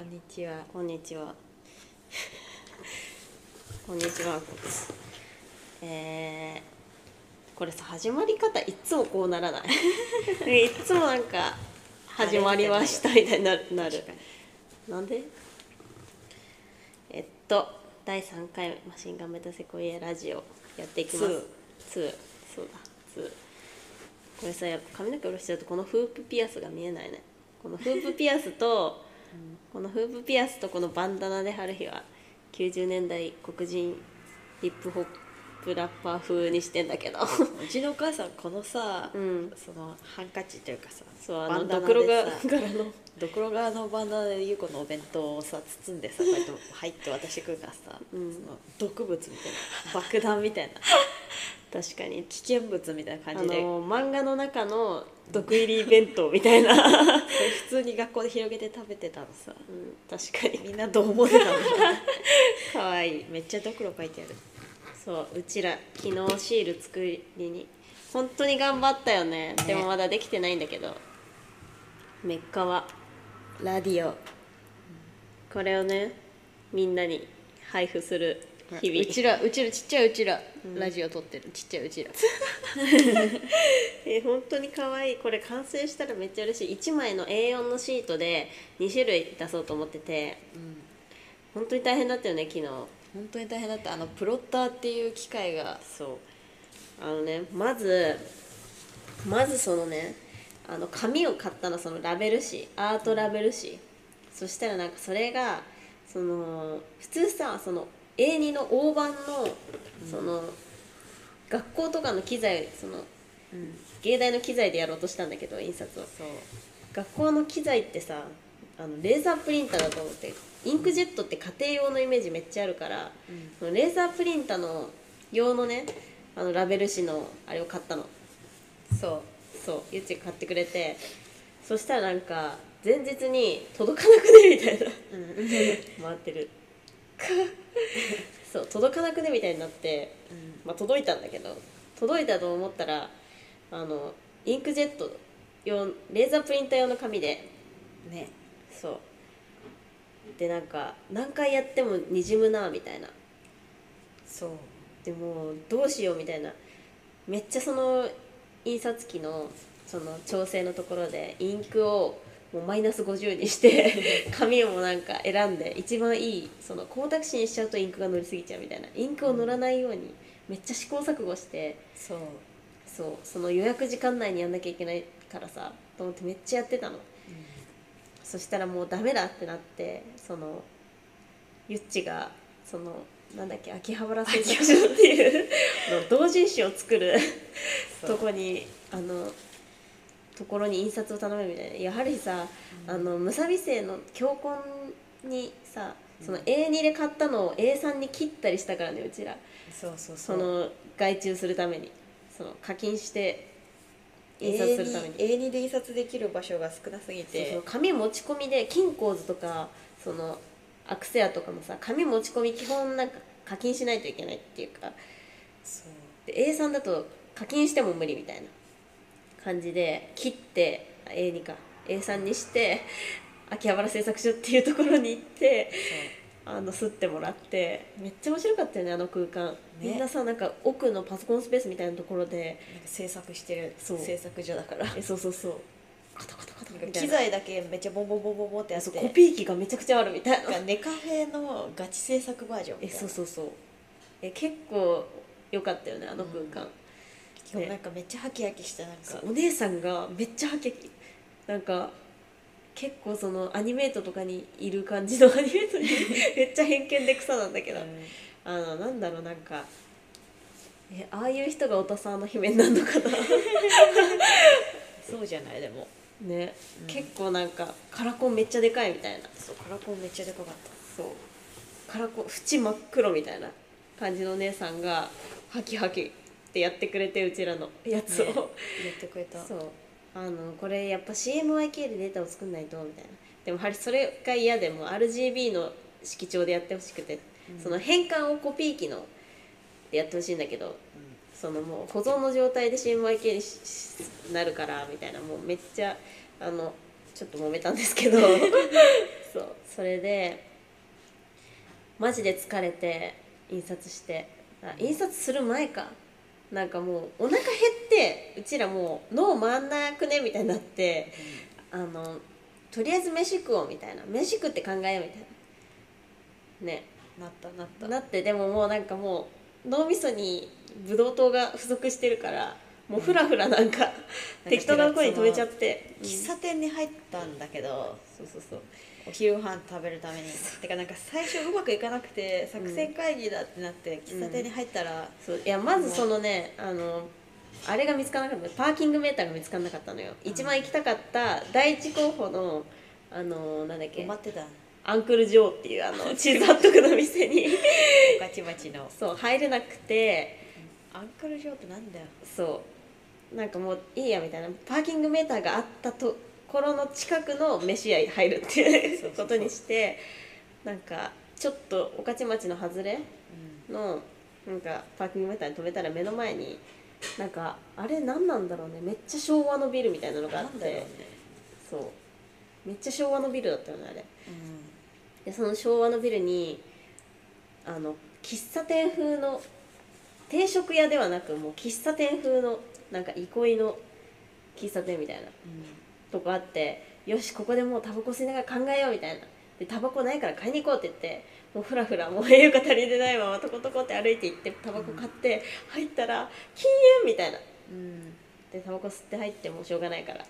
こんにちは。こんにちは。こんにちは。えー、これさ始まり方いつもこうならない？いつもなんか始まりましたみたいになるなる。なんで？えっと第三回マシンガンメタセコイアラジオやっていきます。ツーそうだツー。これさやっぱ髪の毛下ろしちゃうとこのフープピアスが見えないね。このフープピアスとこのフープピアスとこのバンダナで春日は90年代黒人ヒップホップラッパー風にしてんだけど。うちのお母さんこのさ、うん。そのハンカチというかさ、そうあのドクロ柄のドクロ側のバンダナで優子のお弁当をさ包んでさ こうやって入って渡してくるからさ、うん。その毒物みたいな 爆弾みたいな。確かに危険物みたいなあ感じでの漫画の中の毒入り弁当みたいな、普通に学校で広げて食べてたのさ。うん、確かに。みんなどう思ってたのかわいい。めっちゃドクロ書いてある。そううちら昨日シール作りに本当に頑張ったよね。ねでもまだできてないんだけど。メッカはラディオ。これをねみんなに配布する日々。うちらうちらちっちゃいうちら、ラジオ撮ってる。ちっちゃいうちら。え本当に可愛い。これ完成したらめっちゃ嬉しい。1枚の A4 のシートで2種類出そうと思ってて。うん。本当に大変だったよね昨日。本当に大変だった。あのプロッターっていう機械が。そう。あのねまずまずそのねあの紙を買ったのそのラベル紙アートラベル紙。そしたらなんかそれがその普通さその A2 の大判のその、学校とかの機材そのうん芸大の機材でやろうとしたんだけど印刷を。学校の機材ってさあのレーザープリンターだと思ってインクジェットって家庭用のイメージめっちゃあるから、うん。そのレーザープリンターの用のねあのラベル紙のあれを買ったの。そうそうゆっちが買ってくれてそしたらなんか前日に届かなくねみたいな。回ってる。そう届かなくねみたいになって、まあ、届いたんだけど届いたと思ったらあのインクジェット用レーザープリンター用の紙で。ね。そう。でなんか何回やってもにじむなみたいな。そう。でもどうしようみたいな。めっちゃその印刷機のその調整のところでインクをもうマイナス50にして 紙をもなんか選んで一番いいその光沢紙にしちゃうとインクが乗りすぎちゃうみたいな。インクを乗らないようにめっちゃ試行錯誤してそう。そうその予約時間内にやんなきゃいけないからさと思ってめっちゃやってたの。そしたらもうダメだってなってそのゆっちがそのなんだっけ秋葉原製作所っていう。の 同人誌を作る。そう。とこにあのところに印刷を頼むみたいな。やはりさ、あのむさび生の教婚にさその A2 で買ったのを A3 に切ったりしたからねうちら。そうそうその外注するために。その課金して印刷するために。A2, A2 で印刷できる場所が少なすぎそうそう。て紙持ち込みで金鉱図とかそのアクセアとかもさ紙持ち込み基本なんか課金しないといけないっていうかそう。で A3 だと課金しても無理みたいな感じで切って A2 か A3 にして秋葉原製作所っていうところに行ってあの吸ってもらってめっちゃ面白かったよねあの空間、みんなさなんか奥のパソコンスペースみたいなところで制作してる。制作所だから。えそうそうそうカタカタカタみたいな。機材だけめっちゃボンボンボンボンボンってやって。そうコピー機がめちゃくちゃあるみたいな。なんかネカフェのガチ制作バージョンみえたいな。そうそうそう。え結構良かったよねあの空間、しかもなんかめっちゃハキハキしたなんか。お姉さんがめっちゃハキハキ。なんか結構そのアニメートとかにいる感じのアニメートに めっちゃ偏見で草なんだけど、あのなんだろうなんか。えああいう人がおたさんの姫になるのかな。そうじゃないでもね、うん。結構なんかカラコンめっちゃでかいみたいな。そうカラコンめっちゃでかかった。そう。カラコン縁真っ黒みたいな感じのお姉さんがハキハキってやってくれてうちらの。やつを、ねやってくれた。そう。あのこれやっぱ CMYK でデータを作んないとみたいな。でもやはりそれが嫌でも RGB の色調でやってほしくて、うん。その変換をコピー機のでやってほしいんだけどそのもう保存の状態で CMYK にししなるからみたいなもうめっちゃあのちょっと揉めたんですけど。そう。それでマジで疲れて印刷して。あ印刷する前か。なんかもうお腹減ってうちらもう脳回んなくねみたいになってあのとりあえず飯食おうみたいな。飯食って考えようみたいな。ね。なったなった。なってでももうなんかもう脳みそにブドウ糖が不足してるからもうふらふらなんか適当なとこに止めちゃって。喫茶店に入ったんだけど、そうそうそう。お昼ご飯食べるために。てかなんか最初うまくいかなくて作戦会議だってなって喫茶店に入ったら、そう。いやまずそのねあのあれが見つからなかった。パーキングメーターが見つからなかったのよ、一番行きたかった第一候補のあのなんだっけ。待ってた。アンクル・ジョーっていうあのチーズハットグの店に。ガチバチの。そう入れなくてアンクルジョーってなんだよ。そう。なんかもういいやみたいな。パーキングメーターがあったところの近くの飯屋に入るっていうことにしてなんかちょっと御徒町の外れのなんかパーキングメーターに止めたら目の前になんかあれ何なんだろうね。めっちゃ昭和のビルみたいなのがあって。ね。そう。めっちゃ昭和のビルだったよねあれ。うん。でその昭和のビルにあの喫茶店風の定食屋ではなくもう喫茶店風のなんか憩いの喫茶店みたいなとこあってよしここでもうタバコ吸いながら考えようみたいな。でタバコないから買いに行こうって言ってもうふらふらもう栄養が足りてないままトコトコって歩いて行ってタバコ買って入ったら禁煙みたいな。うん。でタバコ吸って入ってもうしょうがないから。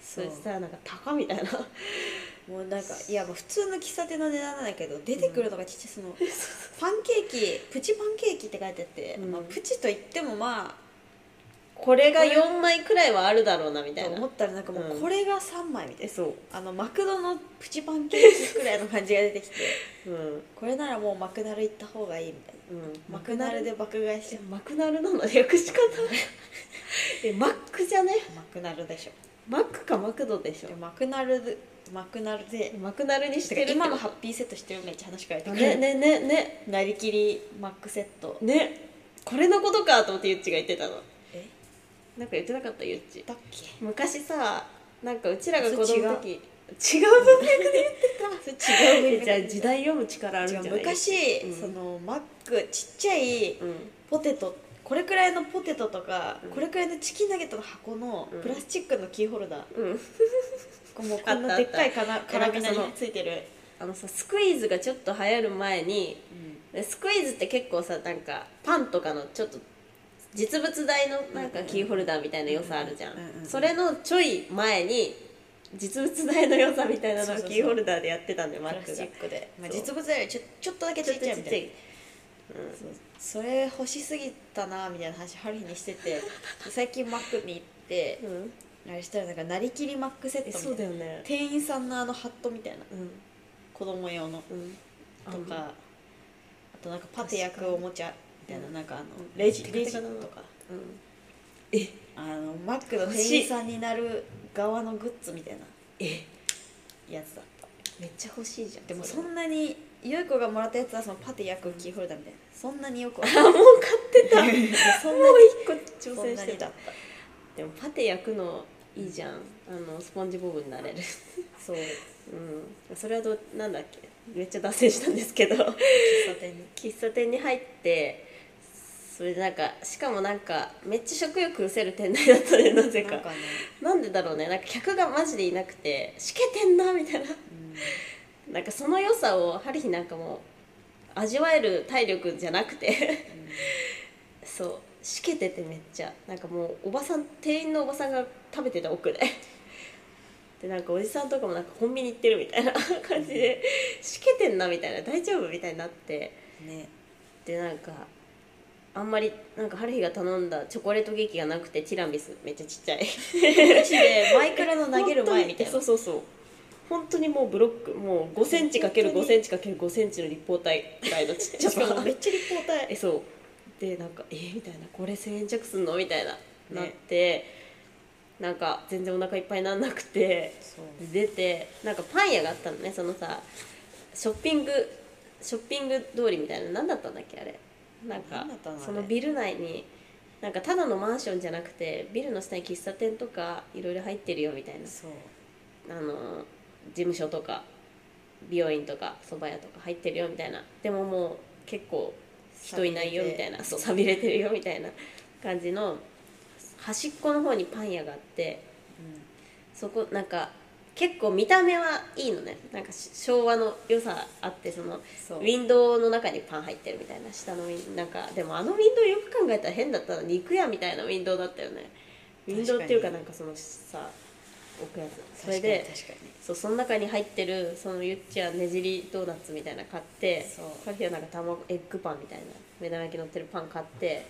そしたらなんか高みたいなもうなんかいやもう普通の喫茶店の値段なんだけど出てくるのがちっちゃいそのパンケーキプチパンケーキって書いてあって、うん。まあ、プチと言ってもまこれが4枚くらいはあるだろうなみあたいな。と思ったらなんかもううん。これが3枚みたいな、えそう。あのマクドのプチパンケーキくらいの感じが出てきて。うん。これならもうマクナル行った方がいいみたいな。うん。マクナルで爆買いしちゃうマクナルなの？略し方？えマックじゃね？マクナルでしょ。マックかマクドでしょ？でマクナルでマクナルで。マクナルにしてる今のハッピーセットしてるめっちゃ話変えてくる。ねねねね。なりきりマックセット。ね。これのことかと思ってゆっちが言ってたの。えなんか言ってなかったゆっちだっけ？昔さなんかうちらが子供の時違う。文脈で言ってた。じゃあ時代読む力あるんじゃない？違う昔、うん。そのマックちっちゃいうん。ポテトこれくらいのポテトとか、うん。これくらいのチキンナゲットの箱のうん。プラスチックのキーホルダー、うん。もうこんなでっかいカラビナについてる、あのさスクイーズがちょっと流行る前にでスクイーズって結構さなんかパンとかのちょっと実物大のなんかキーホルダーみたいな良さあるじゃん,、それのちょい前に実物大の良さみたいなのをキーホルダーでやってたんだよマックが。ックで、まあ、実物よりちょちょっとだけちっちゃいみたいな。それ欲しすぎたなみたいな話春日にしててで 最近マックに行ってあれしたらなんかなりきりマックセッえトみたいな。ね。店員さんのあのハットみたいな。うん。子供用の。うん。とかあとなんかパテ焼くおもちゃみたいななんかあのうんレジレジとか。うん。えあのマックの店員さんになる側のグッズみたいな。え。やつだった。めっちゃ欲しいじゃんでもそんなにゆう子がもらったやつはそのパテ焼くキーホルダーみたいな。そんなによくはあもう買ってた。もうそん一個そ挑戦してた。でもパテ焼くのいいじゃん。あのスポンジボブになれる。そう。うん。それはどうなんだっけ。めっちゃ脱線したんですけど。喫茶店に。喫茶店に入ってそれでなんかしかもなんかめっちゃ食欲失せる店内だったねなぜか。なんかね、なんでだろうね。なんか客がマジでいなくてしけてんなみたいな。うん。なんかその良さをハリヒなんかもう味わえる体力じゃなくて。そうしけててめっちゃ。なんかもうおばさん店員のおばさんが食べてた奥で。でなんかおじさんとかもなんかコンビニ行ってるみたいな 感じでしけてんなみたいな。大丈夫？みたいになって。ね。でなんかあんまりなんかハリヒが頼んだチョコレートケーキがなくてティラミスめっちゃちっちゃい。マジでマイクラの投げる前みたいな。そうそうそう。本当にもうブロックもう5センチかける5センチかける5センチの立方体くらいのちっちゃさめっちゃ立方体。えそう。でなんかえーみたいな。これ1000円弱すんのみたいな、なってなんか全然お腹いっぱいになんなくて出てなんかパン屋があったのね。そのさショッピングショッピング通りみたいな。何だったんだっけあれなんかそのビル内になんかただのマンションじゃなくてビルの下に喫茶店とかいろいろ入ってるよみたいな。そう。あの事務所とか美容院とか蕎麦屋とか入ってるよみたいな。でももう結構人いないよみたいな。そう寂れてるよみたいな。感じの端っこの方にパン屋があってそこなんか結構見た目はいいのね。なんかし昭和の良さあってそのウィンドウの中にパン入ってるみたいな下のウィンなんかでもあのウィンドウよく考えたら変だったら肉屋みたいなウィンドウだったよね。ウィンドウっていうかなんかそのさ置くやつ。それでそうその中に入ってるそのゆっちゃねじりドーナツみたいなの買ってそう。カリはなんか卵エッグパンみたいな目玉焼き乗ってるパン買って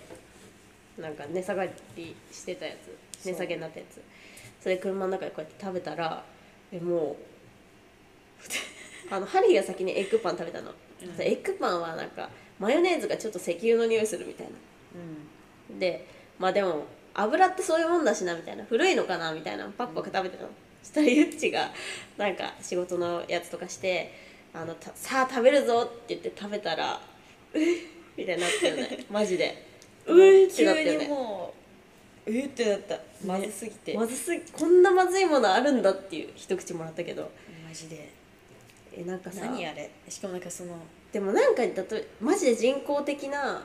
なんか値下がりしてたやつ。値下げになったやつ。それ車の中でこうやって食べたらえもうあのハリーが先にエッグパン食べたの、うん。エッグパンはなんかマヨネーズがちょっと石油の匂いするみたいな。うん。でまあでも油ってそういうもんだしなみたいな。古いのかなみたいな。パクパク食べてたの、そしたらゆっちがなんか仕事のやつとかして「あのたさあ食べるぞ」って言って食べたら「えみたいになったよね。マジで「うえってなったよ急にねえってなった。まずすぎて、まずすぎこんなまずいものあるんだっていう一口もらったけど。マジで。えなんかさ。何あれ？しかもなんかその。でもなんかだとマジで人工的な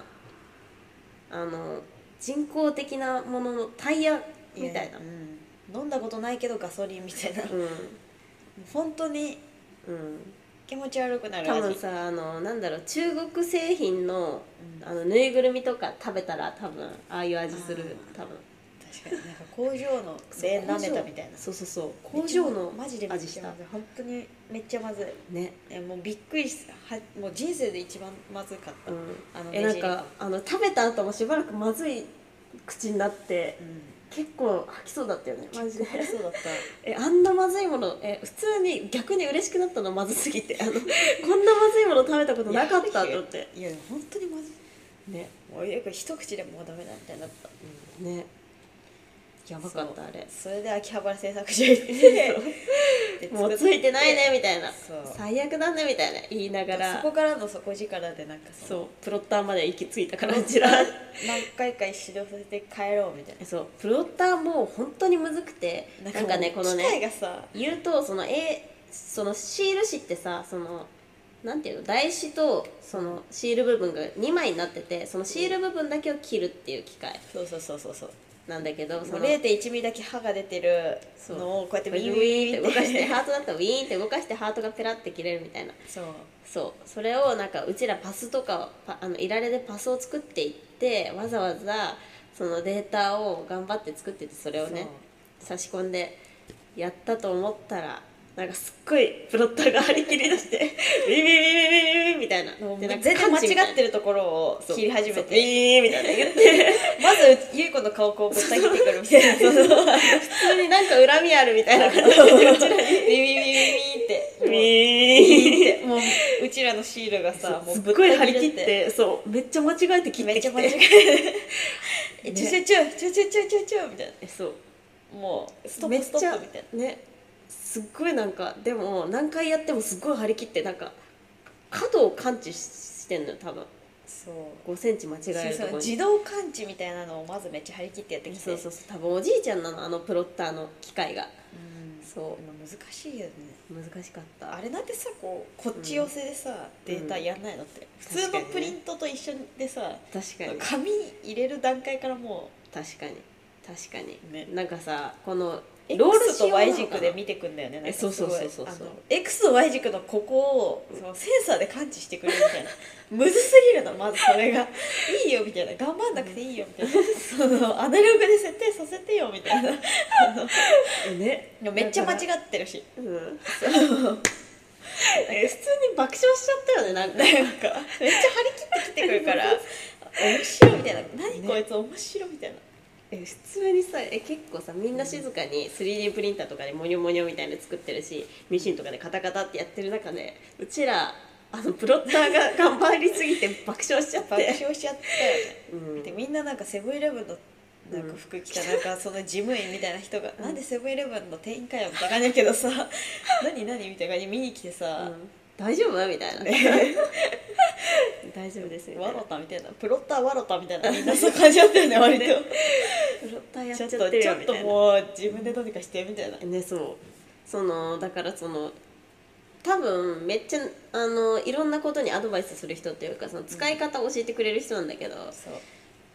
あの人工的なもののタイヤみたいな。うん、飲んだことないけどガソリンみたいな。うん。本当にうん。気持ち悪くなる味。多分さあのなんだろう中国製品のうん。あのぬいぐるみとか食べたら多分ああいう味する。あ多分確かになんか工場ので舐めたみたいな。そうそうそう。工場のマジで味した本当にめっちゃまずい。ね。えもうびっくりしたはもう人生で一番まずかった、うん。あのえなんかあの食べた後もしばらくまずい口になってうん。結構吐きそうだったよね。マジでそうだった。えあんなまずいものえ普通に逆に嬉しくなったのまずすぎて。あのこんなまずいもの食べたことなかったと思って。いや本当にまずい。ね。もう一口でもうダメだみたいになった。ねやばかったあれ。それで秋葉原製作所行って でもうついてないねみたいな。最悪だねみたいな。言いながら。そこからの底力でなんかそそう。のプロッターまで行き着いたからうちら何回か指導させて帰ろうみたいな。そう。プロッターも本当にむずくてなんかねこのねがさ言うとそのえそのシール紙ってさそのなんていうの台紙とそのシール部分が2枚になっててそのシール部分だけを切るっていう機械。そうそうそうそうそうなんだけどその0.1ミリだけ歯が出てるのをこうやってウィンウィンって動かしてハートだったらウィーンって動かしてハートがペラって切れるみたいな。そう。そう。それをなんかうちらパスとかあのいられでパスを作っていってわざわざそのデータを頑張って作っててそれをね差し込んでやったと思ったらなんかすっごいプロッターが張り切り出してビビビビビビビみたいな。全然間違ってるところを切り始めて。ビーみたいな言って。まず優子の顔こうぶった切ってくるみたいな。普通になんか恨みあるみたいな感じで。うちらにビビビビって。ビーって。もううちらのシールがさもうすっごい張り切ってそうめっちゃ間違えて切ってきて。めっちゃ間違えて 「ちょちょちょちょちょちょちょ」みたいな。そう。もうストップストップみたいな。ね。すっごいなんかでも何回やってもすっごい張り切ってなんか角を感知してんのよ多分。そう。5センチ間違えるとこ自動感知みたいなのをまずめっちゃ張り切ってやってきて。そうそうそう多分おじいちゃんなのあのプロッターの機械が。うん。そでも難しいよね。う難しかった。あれなんてさこうこっち寄せでさ、データやんないのって、普通のプリントと一緒でさ、確かに。紙入れる段階からも確かに。確かに、ね。なんかさこのうロール X と Y 軸で見てくんだよねなんかすごいえそうそうそうそう。そうあの X と Y 軸のここをそのセンサーで感知してくれるみたいな。むずすぎるのまずそれが。いいよみたいな。頑張んなくていいよみたいな。そのアナログで設定させてよみたいな。ね。で もめっちゃ間違ってるし。うん。え普通に爆笑しちゃったよねなんか。なんかめっちゃ張り切ってきてくるから。面白い。みたいな。何こいつ面白いみたいな。え普通にさえ結構さみんな静かに 3D プリンターとかでモニョモニョみたいなの作ってるしミシンとかでカタカタってやってる中でうちらあのプロッターが頑張りすぎて爆笑しちゃっ爆て、笑しちゃったよねうん。でみんななんかセブンイレブンのなんか服着たなん。かその事務員みたいな人が「なんでセブンイレブンの店員かよ」みたいな感じだけどさ「何何?」みたいな感じで見に来てさうん。大丈夫？みたいな、大丈夫です「みたいなワロタ」みたいな「プロッターワロタ」みたいなみんなそう感じだったよね割と。プロッターやっちゃってるちょっともう自分でどうにかしてみたいな。ねそう。そのだからその多分めっちゃあのいろんなことにアドバイスする人っていうかその使い方を教えてくれる人なんだけど、そ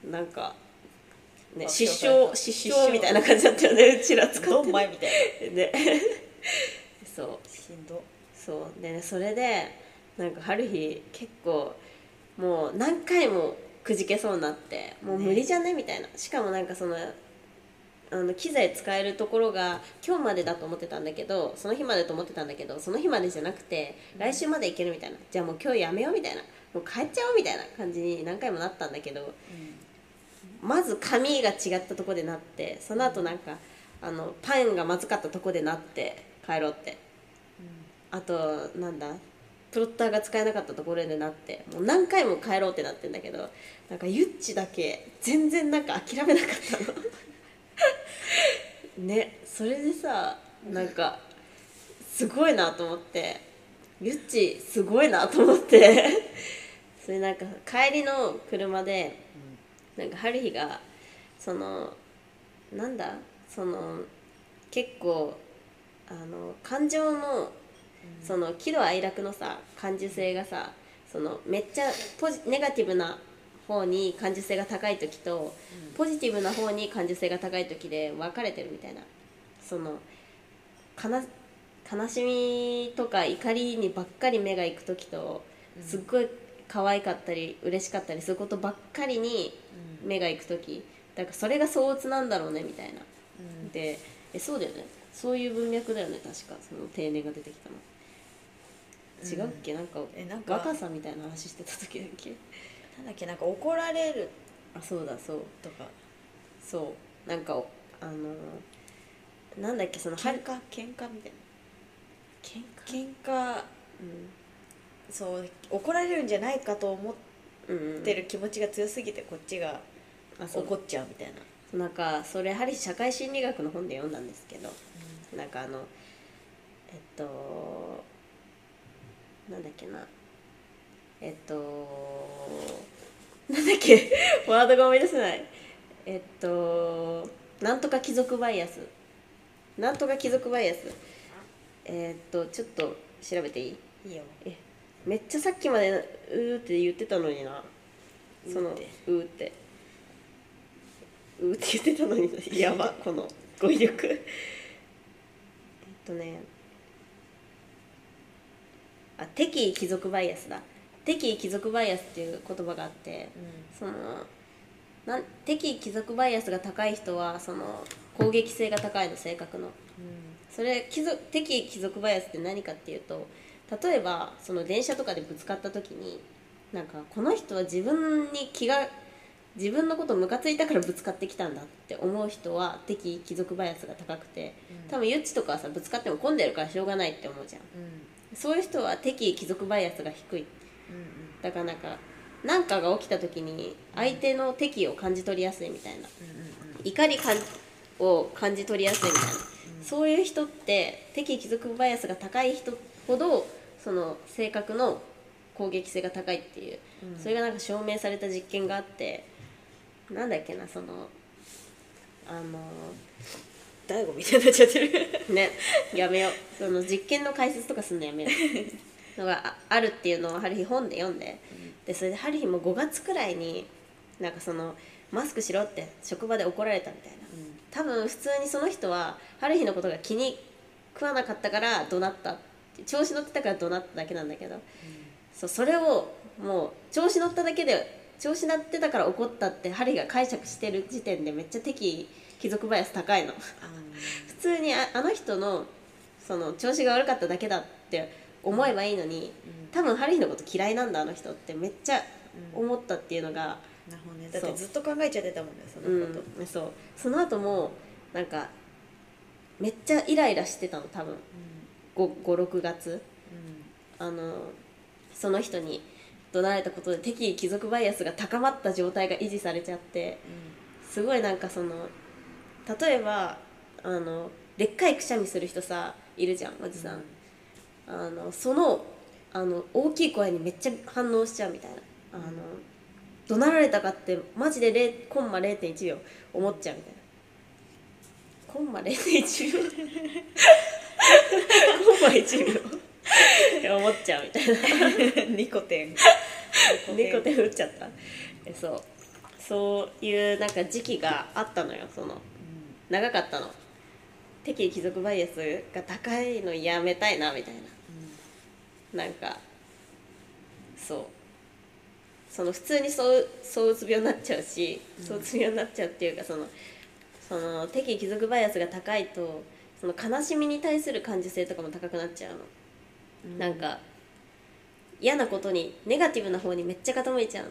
う。なんか、ね、あ失笑失笑みたいな感じだったよね。うちら使ってみたいな。ね。そう。しんど。そう。でねそれでなんか春日結構もう何回もくじけそうになってもう無理じゃねみたいな。しかもなんかそのあの機材使えるところが今日までだと思ってたんだけどその日までと思ってたんだけどその日までじゃなくて来週まで行けるみたいな。じゃあもう今日やめようみたいな。もう帰っちゃおうみたいな感じに何回もなったんだけどまず髪が違ったとこでなってその後なんかあのパンがまずかったとこでなって帰ろうって。あとなんだ？プロッターが使えなかったところでなってもう何回も帰ろうってなってんだけどなんかゆっちだけ全然なんか諦めなかったの。ねそれでさなんかすごいなと思ってゆっちすごいなと思って。それなんか帰りの車でなんか春日がそのなんだその結構あの感情のその喜怒哀楽のさ感受性がさそのめっちゃポジネガティブな方に感受性が高い時と、ポジティブな方に感受性が高い時で分かれてるみたいな。その悲しみとか怒りにばっかり目が行く時とすっごい可愛かったり嬉しかったりすることばっかりに目が行く時。だからそれが相鬱なんだろうねみたいな。でえそうだよね。そういう文脈だよね確か。その定年が出てきたの違うっけ、なんかえなんか若さみたいな話してた時だっけ？なんだっけ？なんか怒られるあそうだそう。とか。そう。なんかおあのなんだっけ？その喧嘩？喧嘩？みたい喧な喧嘩？そう怒られるんじゃないかと思っうんうんうん。てる気持ちが強すぎてこっちがあそう。怒っちゃうみたいな。なんかそれやはり社会心理学の本で読んだんですけど、なんかあのえっとなんだっけな。えっとなんだっけ？ワードが思い出せない。えっとなんとか貴族バイアス。なんとか貴族バイアス。えっとちょっと調べていい？いいよ。えめっちゃさっきまでうーって言ってたのにな。そのうーって。うーって。うーって言ってたのにやばこの語彙力。えっとねあ敵意貴族バイアスだ。敵意貴族バイアスっていう言葉があってそのなん敵意貴族バイアスが高い人はその攻撃性が高いの性格の。それ貴族敵意貴族バイアスって何かっていうと例えばその電車とかでぶつかった時になんかこの人は自分に気が自分のことムカついたからぶつかってきたんだって思う人は敵意貴族バイアスが高くて多分ユッチとかはさぶつかっても混んでるからしょうがないって思うじゃんそういう人は敵貴族バイアスが低い。だからなんか何かが起きた時に相手の敵意を感じ取りやすいみたいな。怒りかんを感じ取りやすいみたいな、そういう人って敵貴族バイアスが高い人ほどその性格の攻撃性が高いっていう、それがなんか証明された実験があって。なんだっけなそのあの大悟みたいになっちゃってる。ね。やめよう。その実験の解説とかすんのやめよう。のがああるっていうのを春日本で読んで、でそれで春日も5月くらいになんかそのマスクしろって職場で怒られたみたいな。多分普通にその人は春日のことが気に食わなかったから怒鳴った調子乗ってたから怒鳴っただけなんだけど、そうそれをもう調子乗っただけで調子乗ってたから怒ったって春日が解釈してる時点でめっちゃ敵貴族バイアス高いの。普通にああの人のその調子が悪かっただけだって思えばいいのに、多分春日のこと嫌いなんだあの人ってめっちゃ思ったっていうのが、なるほどね。だってずっと考えちゃってたもんねそうのこと、ん、そう。その後もなんかめっちゃイライラしてたの多分。56月。あのその人に怒鳴られたことで敵意貴族バイアスが高まった状態が維持されちゃってすごいなんかその例えばあのでっかいくしゃみする人さいるじゃんおじさん、あのそのあの大きい声にめっちゃ反応しちゃうみたいな。あの怒鳴られたかってマジで0コンマ0.1秒思っちゃうみたいな。コンマ0.1秒 コンマ1秒いな。ニコテンニコテン打っちゃった。えそう。そういうなんか時期があったのよその長かったの。適宜貴族バイアスが高いのやめたいなみたいな。なんかそう。その普通にそうそううつ病になっちゃうし、そううつ病になっちゃうっていうかそのその適宜貴族バイアスが高いとその悲しみに対する感受性とかも高くなっちゃうの、なんか嫌なことにネガティブな方にめっちゃ傾いちゃうの。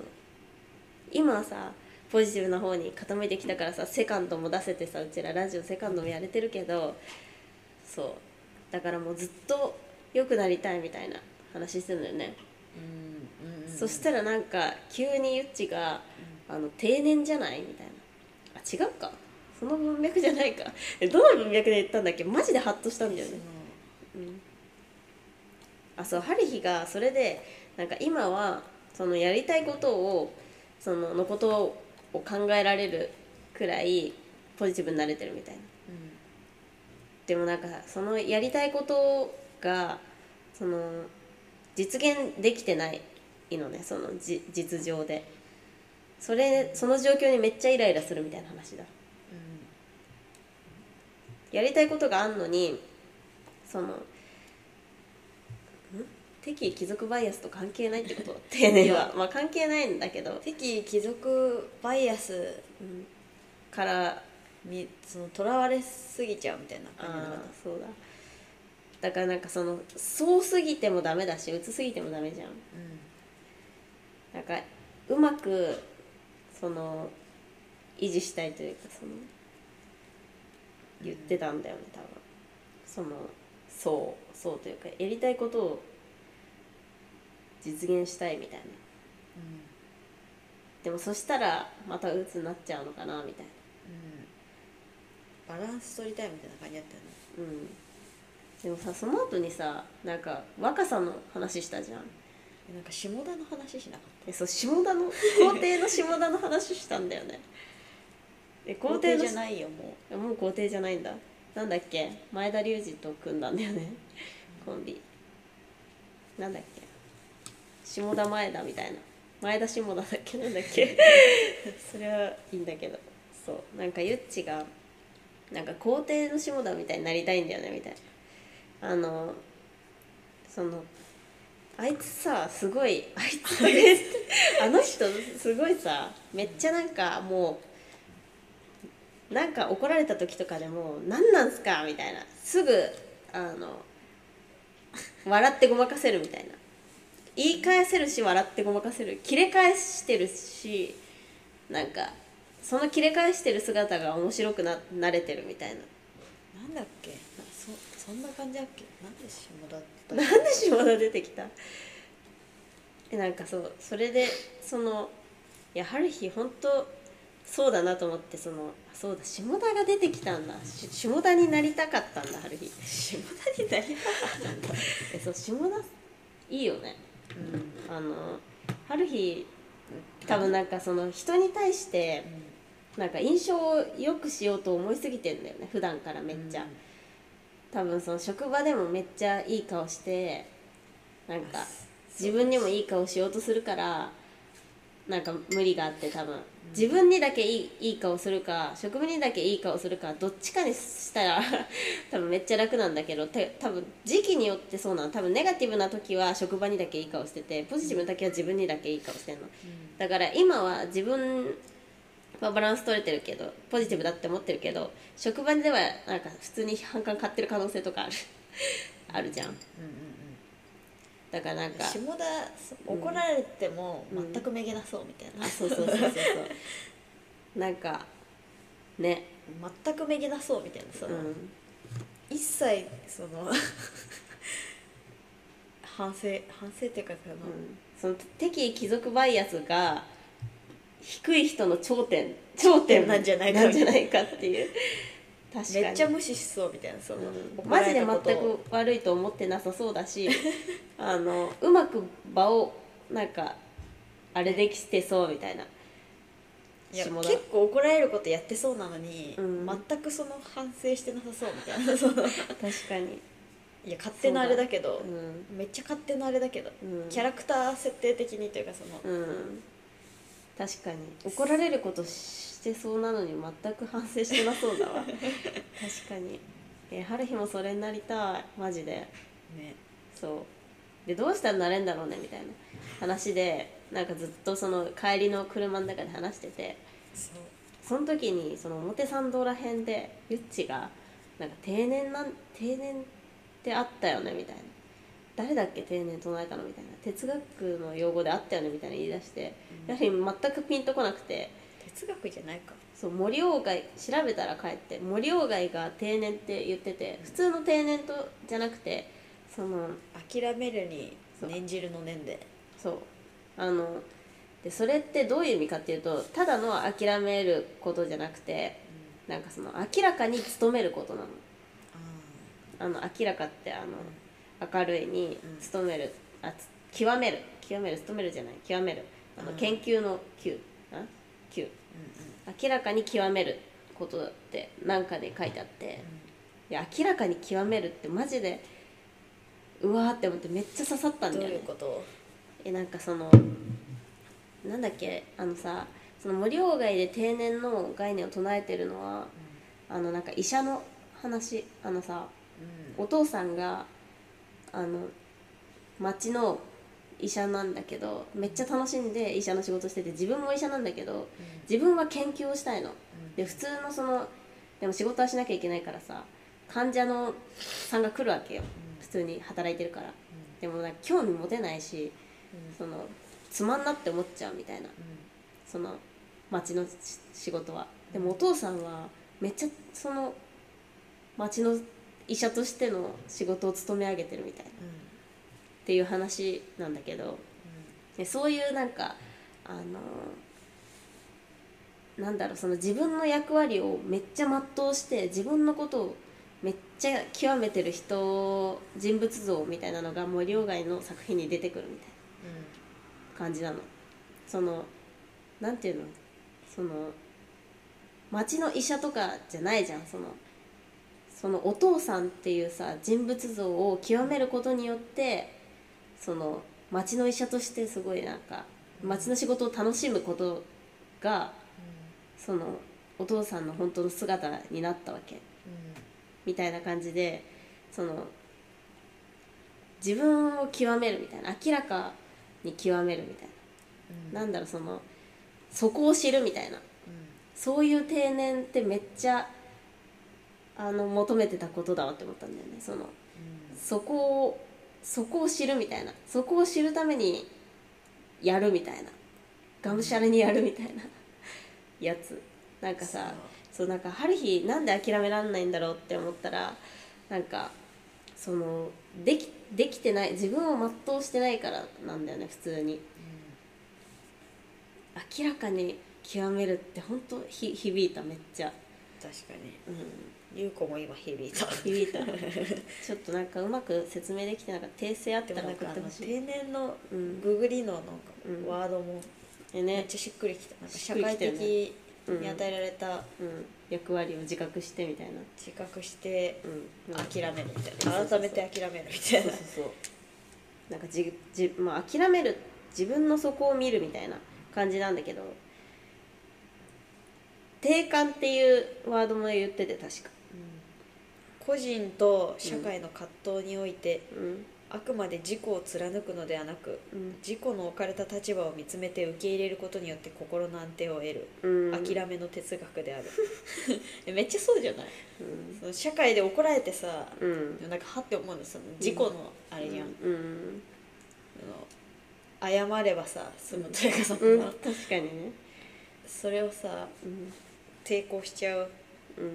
今はさポジティブな方に傾いてきたからさセカンドも出せてさうちらラジオセカンドもやれてるけどそう。だからもうずっと良くなりたいみたいな話してるんだよね、うんうんそしたらなんか急にゆっちが「あの定年じゃない?」みたいな。あ違うか。その文脈じゃないか。えどの文脈で言ったんだっけ？マジでハッとしたんだよね。う。ん。あそう春日がそれでなんか今はそのやりたいことをそののことを考えられるくらいポジティブになれてるみたいな。でもなんかそのやりたいことがその実現できてないのねそのじ実情で。それその状況にめっちゃイライラするみたいな話だ。やりたいことがあんのにそのん敵意貴族バイアスと関係ないってこと定年は まあ関係ないんだけど敵貴族バイアスからにその囚われすぎちゃうみたいな感じなあのかー。そうだ。だからなんかそのそうすぎてもダメだしうつすぎてもダメじゃん。なんかうまくその維持したいというかその言ってたんだよね多分。そのそう。そうというかやりたいことを実現したいみたいな。でもそしたらまた鬱になっちゃうのかなみたいな。バランス取りたいみたいな感じだったよね。うん。でもさその後にさなんか若さの話したじゃん。えなんか下田の話しなかっえそう下田の皇帝の下田の話したんだよね。えた皇帝のじゃないよもいやもう皇帝じゃないんだ。なんだっけ？前田隆二と組んだんだよね。コンビ。なんだっけ？下田前田みたいな。前田下田だっけ？なんだっけ？それはいいんだけど。そう。なんかゆっちがなんか皇帝の下田みたいになりたいんだよねみたいな。あのそのあいつさすごいあいつあの人すごいさめっちゃなんかもうなんか怒られた時とかでも「何なんすか?」みたいな。すぐあの笑ってごまかせるみたいな言い返せるし笑ってごまかせる。切れ返してるしなんかその切れ返してる姿が面白くななれてるみたいな。うなんだっけ？なそそんな感じだっけ？なんで下田だった？っなんで下田出てきた？えなんかそうそれでそのいや春日本当そうだなと思ってそのあそうだ下田が出てきたんだ。し下田になりたかったんだ春日。け下田になりたかったんだ。えそう下田いいよねあの春日多分なんかその人に対してなんか印象を良くしようと思いすぎてんだよね普段からめっちゃ、多分その職場でもめっちゃいい顔してなんか自分にもいい顔しようとするからなんか無理があって多分自分にだけいいいい顔するか職場にだけいい顔するかどっちかにしたら 多分めっちゃ楽なんだけどて多分時期によってそうなの多分ネガティブな時は職場にだけいい顔しててポジティブな時は自分にだけいい顔してんの。だから今は自分はバランス取れてるけどポジティブだって思ってるけど職場ではなんか普通に反感買ってる可能性とかある。あるじゃんだからなんか下田そ怒られても全くめげなそうみたいな、あそうそうそうそうそう。なんかね。全くめげなそうみたいなその、うん。一切その 反省反省っていうかその、その敵意貴族バイアスが低い人の頂点頂点なんじゃないかなんじゃないかっていう確かに。めっちゃ無視しそうみたいなその、マジで全く悪いと思ってなさそうだし あのうまく場をなんかあれできてそうみたいな。いや結構怒られることやってそうなのに、うん。全くその反省してなさそうみたいな。確かに。いや勝手なあれだけどうん。めっちゃ勝手なあれだけど、うん。キャラクター設定的にというかその、うん。確かに。怒られることしてそうなのに全く反省してなそうだわ。確かに。え春日もそれになりたい。マジで。ね。そう。でどうしたらなれんだろうねみたいな。話でなんかずっとその帰りの車の中で話してて。その時にその表参道らへんでゆっちがなんか定年なん定年ってあったよねみたいな。誰だっけ定年唱えたのみたいな。哲学の用語であったよねみたいな言い出して、やはり全くピンとこなくて哲学じゃないか。そう森鴎外調べたら帰って森鴎外が定年って言ってて普通の定年とじゃなくてその諦めるに念じるの念で。そう。あのでそれってどういう意味かっていうとただの諦めることじゃなくてなんかその明らかに努めることなの。あの明らかってあの、明るいにうん。努める、あつ極める。極める努めるじゃない。極める。あの、うん。研究の究あ究明らかに極めることって何かで書いてあって、いや明らかに極めるってマジでうわーって思ってめっちゃ刺さったんどうだよね。いうこと？えなんかそのなんだっけ？あのさその森鴎外で定年の概念を唱えてるのはあのなんか医者の話。あのさうん。お父さんがあの町の医者なんだけどめっちゃ楽しんで医者の仕事してて自分も医者なんだけど自分は研究をしたいの。で普通のそのでも仕事はしなきゃいけないからさ患者のさんが来るわけよ。普通に働いてるから。でもなんか興味持てないしそのつまんなって思っちゃうみたいな。その町のし仕事は。でもお父さんはめっちゃその町の医者としての仕事を務め上げてるみたいなっていう話なんだけどでそういうなんかあのなんだろうその自分の役割をめっちゃ全うして自分のことをめっちゃ極めてる人人物像みたいなのが森鴎外の作品に出てくるみたいな感じなの。そのなんていうの？その町の医者とかじゃないじゃん。そのそのお父さんっていうさ人物像を極めることによってその町の医者としてすごいなんか町の仕事を楽しむことがそのお父さんの本当の姿になったわけ。みたいな感じでその自分を極めるみたいな明らかに極めるみたいな、なんだろうそのそこを知るみたいな。そういう定年ってめっちゃあの求めてたことだわって思ったんだよね。そのそこをそこを知るみたいな。そこを知るためにやるみたいな。がむしゃらにやるみたいな。やつ。なんかさそうなんか春日なんで諦められないんだろうって思ったらなんかそのできできてない自分を全うしてないからなんだよね普通に。明らかに極めるって本当ひ響いためっちゃ、確かに。うん、優子も今響いた。響いた。ちょっとなんかうまく説明できてなんか訂正あったら送って。ほしい定年のうん。ググりのなんかうん。ワードもめっちゃしっくりきた。なんか社会的うんに与えられたうん、役割を自覚してみたいな、自覚してうん、諦めるみたいな。改めて諦めるみたいな。そうそうそうなんかじじ、まあ、諦める自分の底を見るみたいな感じなんだけど。定感っていうワードも言ってて確か個人と社会の葛藤において、うん。あくまで自己を貫くのではなくうん。自己の置かれた立場を見つめて受け入れることによって心の安定を得る、うん。諦めの哲学である。めっちゃそうじゃない？うん。その社会で怒られてさうん。なんかはって思うんですその自己のあれじゃん、うん。謝ればさ済むというかさ、うん、確かにね。それをさうん。抵抗しちゃう。うん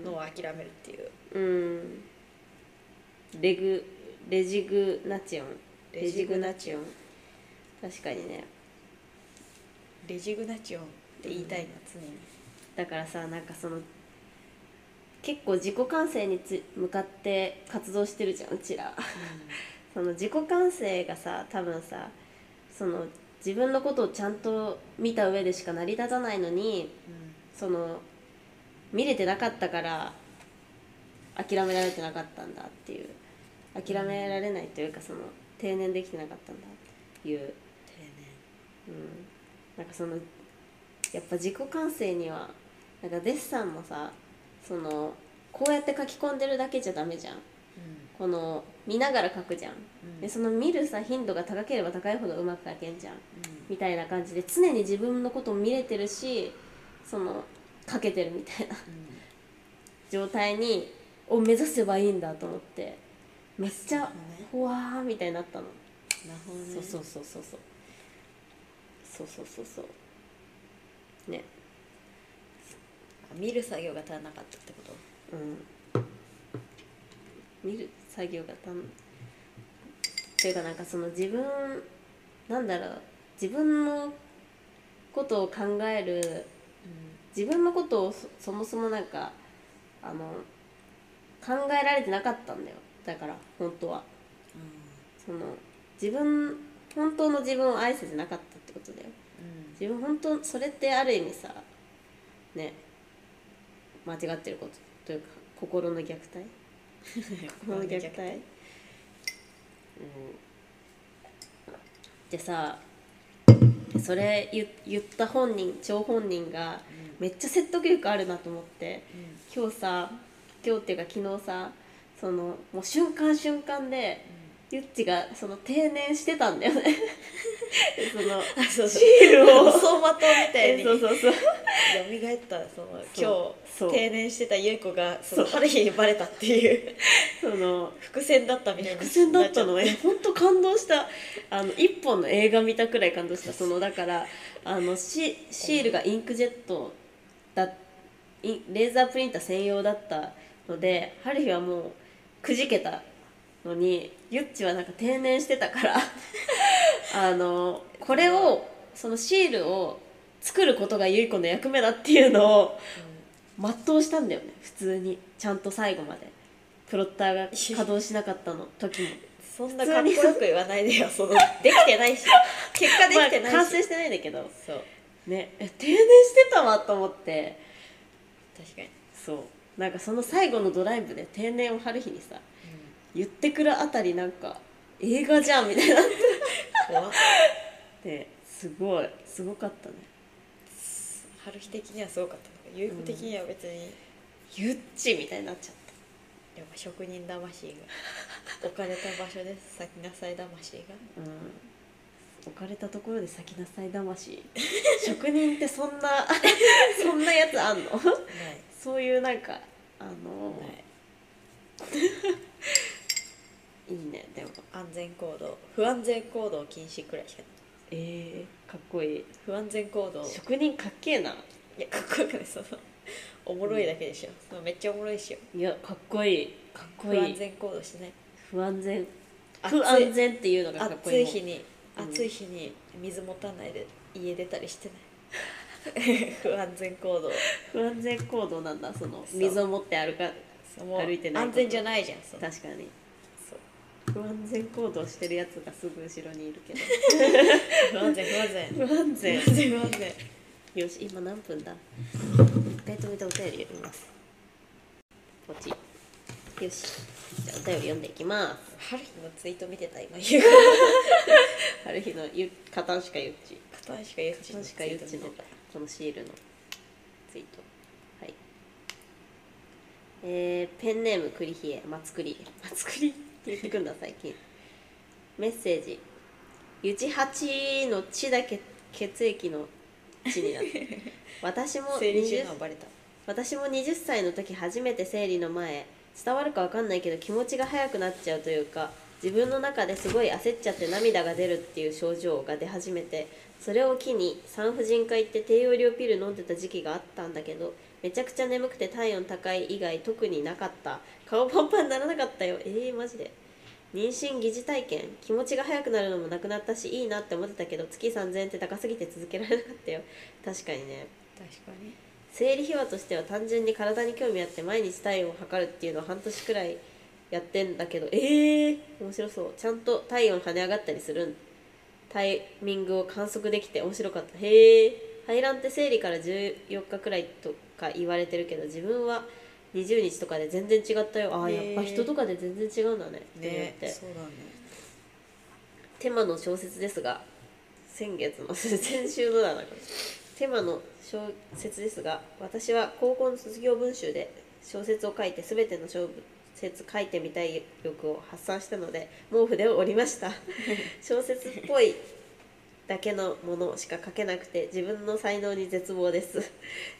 のを諦めるっていううんレグレジグナチオン。レジグナチオン。確かにね。レジグナチオンって言いたいな常に、だからさなんかその結構自己完成につ向かって活動してるじゃんうちら。その自己完成がさ多分さその自分のことをちゃんと見た上でしか成り立たないのにその見れてなかったから諦められてなかったんだっていう。諦められないというかその定年できてなかったんだっていう、定うん、なんかそのやっぱ自己完成にはなんかデッサンもさそのこうやって書き込んでるだけじゃダメじゃん。この見ながら書くじゃん、うん。でその見るさ頻度が高ければ高いほどうまく書けんじゃん。うん。みたいな感じで常に自分のことを見れてるしその書けてるみたいな。状態にを目指せばいいんだと思ってめっちゃほわーみたいになったの、なるほどね。そうそうそうそうそう。そうそうそうそう。ね。見る作業が足らなかったってこと？うん。見る作業がたんというかなんかその自分なんだろう自分のことを考える自分のことをそそもそもなんかあの考えられてなかったんだよ。だから本当は。その自分本当の自分を愛せてなかったってことだよ。うん。自分本当それってある意味さね間違ってることというか心の虐待？心の虐待？うん。でさでそれ言言った本人張本人がめっちゃ説得力あるなと思って。今日さ今日っていうか昨日さそのもう瞬間瞬間でゆっちがその定年してたんだよね。で そのあそうシールを。走馬灯みたいにそうそうそう。蘇ったその今日定年してた優子がその春日にバレたっていう。その伏線だったみたいな。伏線だったのえ本当感動した。あの一本の映画見たくらい感動した。そのだからあのシシールがインクジェットだレーザープリンター専用だったので春日はもうくじけたのにゆっちはなんか定年してたから あのこれをそのシールを作ることがゆい子の役目だっていうのを全うしたんだよね普通に。ちゃんと最後まで。プロッターが稼働しなかったの時も。そんなかっこよく言わないでよそのできてないし。結果できてないし、まあ完成してないんだけど。そうねえ定年してたわと思って。確かに、そう。なんかその最後のドライブで定年を春日にさ言ってくるあたりなんか映画じゃんみたいな ですごい。すごかったね。春日的にはすごかったけど優子的には別に、ゆっちみたいになっちゃっやっぱ職人魂が。置かれた場所です。咲きなさい魂が。たうん置かれたところで咲きなさい魂。職人ってそんな そんなやつあんの？そういうなんかあのない。いいねでも。安全行動。不安全行動禁止くらいしかな。いえー、かっこいい。不安全行動。い職人かっけえな。やかっこよくない。そのおもろいだけでしょ、そのめっちゃおもろいしよいやかっこいい。かっこいい。不安全行動してね不安全。不安全っていうのがかっこいい暑い日にうん暑い日に水持たないで家出たりしてない？不安全行動。不安全行動なんだ。そのそう。水を持って歩か歩いてない安全じゃないじゃんそう確かに。不安全行動してるやつがすぐ後ろにいるけど。不安全不安全。不安全。不安全不安全。よし今何分だ？一回止めてお便り読みます。ポチ。よし。じゃあお便り読んでいきます。春日のツイート見てた今言う春日のゆ片しかゆっち。片足かゆっち片しかゆっちのこのシールのツイート。はい。えー、ペンネーム栗冷え松栗松栗って言ってくんだ最近。メッセージ。ゆち八の血だけ血液の血になって 私も生理中20のはバレた。私も20歳の時初めて生理の前。伝わるか分かんないけど気持ちが早くなっちゃうというか自分の中ですごい焦っちゃって涙が出るっていう症状が出始めてそれを機に産婦人科行って低用量ピル飲んでた時期があったんだけどめちゃくちゃ眠くて体温高い以外特になかった。顔パンパンにならなかったよ。えー、マジで。妊娠疑似体験。気持ちが早くなるのもなくなったしいいなって思ってたけど月3000円って高すぎて続けられなかったよ。確かにね。確かに。生理秘話としては単純に体に興味あって毎日体温を測るっていうのを半年くらいやってんだけどえー、面白そう。ちゃんと体温跳ね上がったりするん。タイミングを観測できて面白かった。へえ排卵って生理から14日くらいとか言われてるけど自分は20日とかで全然違ったよ。ああやっぱ人とかで全然違うんだね。って思って、そうだね。テマの小説ですが先月の 先週のだなテマの小説ですが私は高校の卒業文集で小説を書いて全ての小説書いてみたい欲を発散したので毛布で折りました。小説っぽいだけのものしか書けなくて自分の才能に絶望です。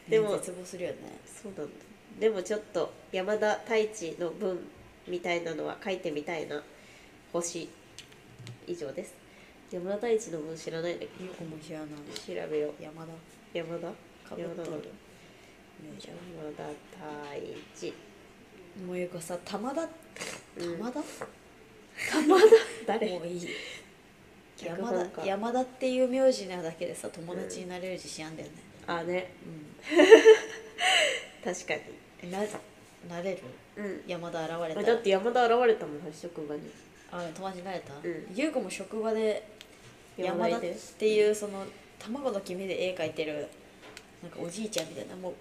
でも絶望するよね。そうなんだ。でもちょっと山田太一の文みたいなのは書いてみたいな星。以上です。山田太一の文知らないんだけ？よくも知らない。ど調べよう。山田。山田？かぶっとる。山田山田太一。んもういうかさ玉田？うん。玉田、玉田？誰？もういい。脚山本家田山田っていう名字なだけでさ友達になれる自信あんだよね。あね。確かうんななれる？にうん。山田現れたら。だって山田現れたもん職場に。あ友達になれた、うん。優子も職場で山田っいてていうその卵の黄身で絵描いてるなんかおじいちゃんみたいなもう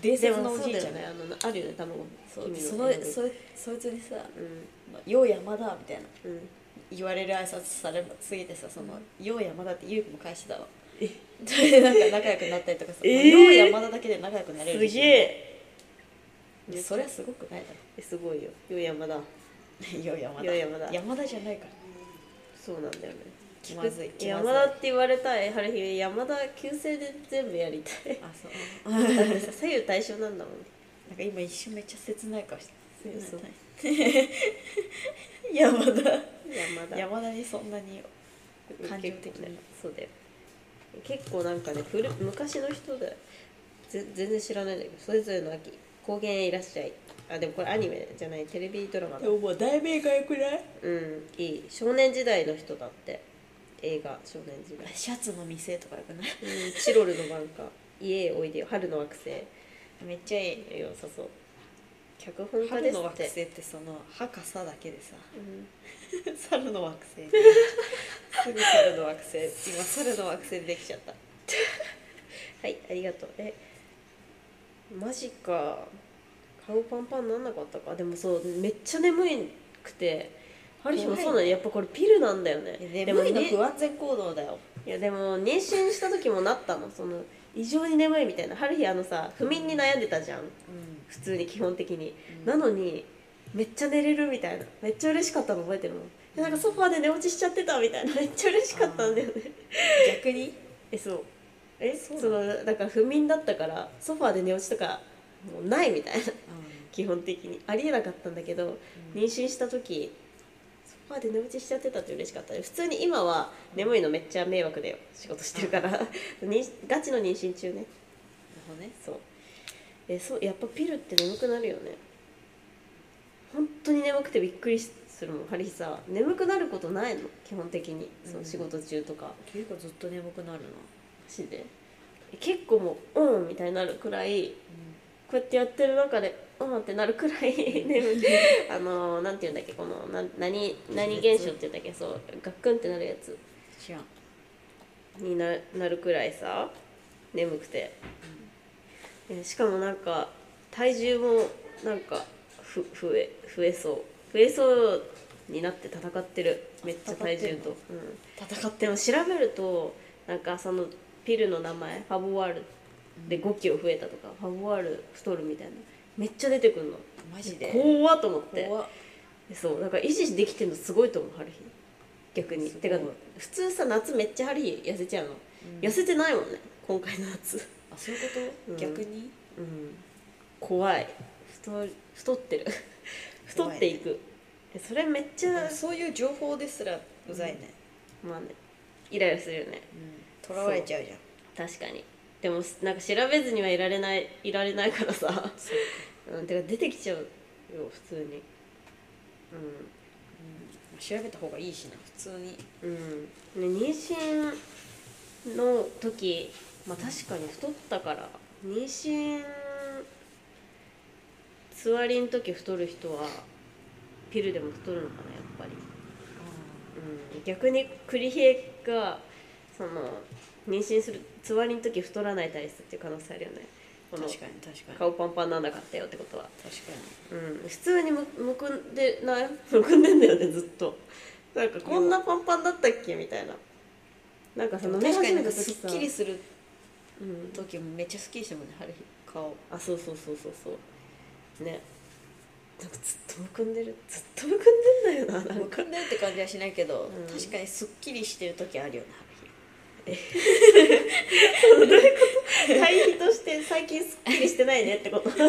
伝で説のもそうだよおじいちゃん。ね。あのあるよね卵そそのそそいつにさうん「よう山田」みたいな。うん。言われる挨拶されすぎてさ「そのよう山田」って優子も返してたわ。え。でなんか仲良くなったりとかさ「えー。よう山田」だけで仲良くなれるすげえ。えそれはすごくないだえすごいよ。よ山田ろよう山田よう山田山田じゃないから。そうなんだよね。気まずい山田って言われたい。春日山田旧姓で全部やりたい。あそう。な んだってさ左右対称なんだもんか今一瞬めっちゃ切ない顔してそう山田。山田。山田にそんなに感情的にそうだよ。結構なんかね古昔の人でぜ全然知らないんだけどそれぞれの秋高原へいらっしゃい。あでもこれアニメじゃないテレビドラマだ。でももう題名がよくない？うんいい。少年時代の人だって。映画少年時代。シャツの店とかよくない？うんチロルの番か。家へおいでよ。春の惑星めっちゃいい。良さそう脚本家春ですって。の惑星ってその「はかさ」だけでさ。うん。猿の惑星 すぐ猿の惑星。今猿の惑星できちゃった。はいありがとう。えマジか。顔パンパンなんなかったか。でもそうめっちゃ眠いくて。ハリヒもそうなのやっぱこれピルなんだよね。でも眠いのね不安全行動だよ。いやでも妊娠した時もなったの。その異常に眠いみたいな。ハリヒあのさ不眠に悩んでたじゃん。う普通に基本的に、うん。なのにめっちゃ寝れるみたいな。めっちゃ嬉しかったの覚えてるもん。でなんかソファーで寝落ちしちゃってたみたいな。めっちゃ嬉しかったんだよね。逆に？えそう。えそうそのだから不眠だったからソファーで寝落ちとかもうないみたいな。基本的に。ありえなかったんだけど、妊娠した時ソファーで寝落ちしちゃってたって嬉しかった普通に今は眠いのめっちゃ迷惑だよ。仕事してるから。にガチの妊娠中ね。なるほどね。そう。えそうやっぱピルって眠くなるよね。本当に眠くてびっくりするもんハリーさ眠くなることないの？基本的に。その仕事中とか、結構ずっと眠くなるなマジで？え結構もううんみたいになるくらいこうやってやってる中でうんってなるくらい 眠いあのなんていうんだっけこのな何何現象っていうんだっけそうガックンってなるやつ。知らん。にななるくらいさ眠くて、えしかもなんか体重もなんかふ増え増えそう。増えそうになって戦ってる。めっちゃ体重と、うん、戦ってでも調べるとなんかそのピルの名前ファボワールで5キロ増えたとか、ファボワール太るみたいなめっちゃ出てくるの。マジで？怖っと思って。そうだから維持できてるのすごいと思う春日。逆に。てか普通さ夏めっちゃ春日痩せちゃうの、痩せてないもんね今回の夏。あそういうこと、うん。逆に？うん。怖い。太太ってる。太っていく。えそれめっちゃそういう情報ですらうざいね。まあねイライラするよね。とらわれちゃうじゃん。確かにでもなんか調べずにはいられないいられないからさ。う。んてか出てきちゃうよ普通に。調べた方がいいしな普通に。うん、ね、妊娠の時まあ確かに太ったから妊娠つわりの時太る人はピルでも太るのかなやっぱり、うん、逆に栗平がその妊娠するつわりの時太らない体質っていう可能性あるよね。確かに確かに。顔パンパンなんなかったよってことは。確かうん。普通にむむくんでない？むくんでんだよねずっと。なんかこんなパンパンだったっけみたいな。なんかそのに確かになんか時すっきりするうん。時もめっちゃすっきりしてもんね春日。顔。あそうそうそうそうそう。ね。なんかずっとむくんでる。ずっとむくんでんだよなむくんでるって感じはしないけど、うん。確かにすっきりしてる時あるよね 対比として最近すっきりしてないねってこと？すっ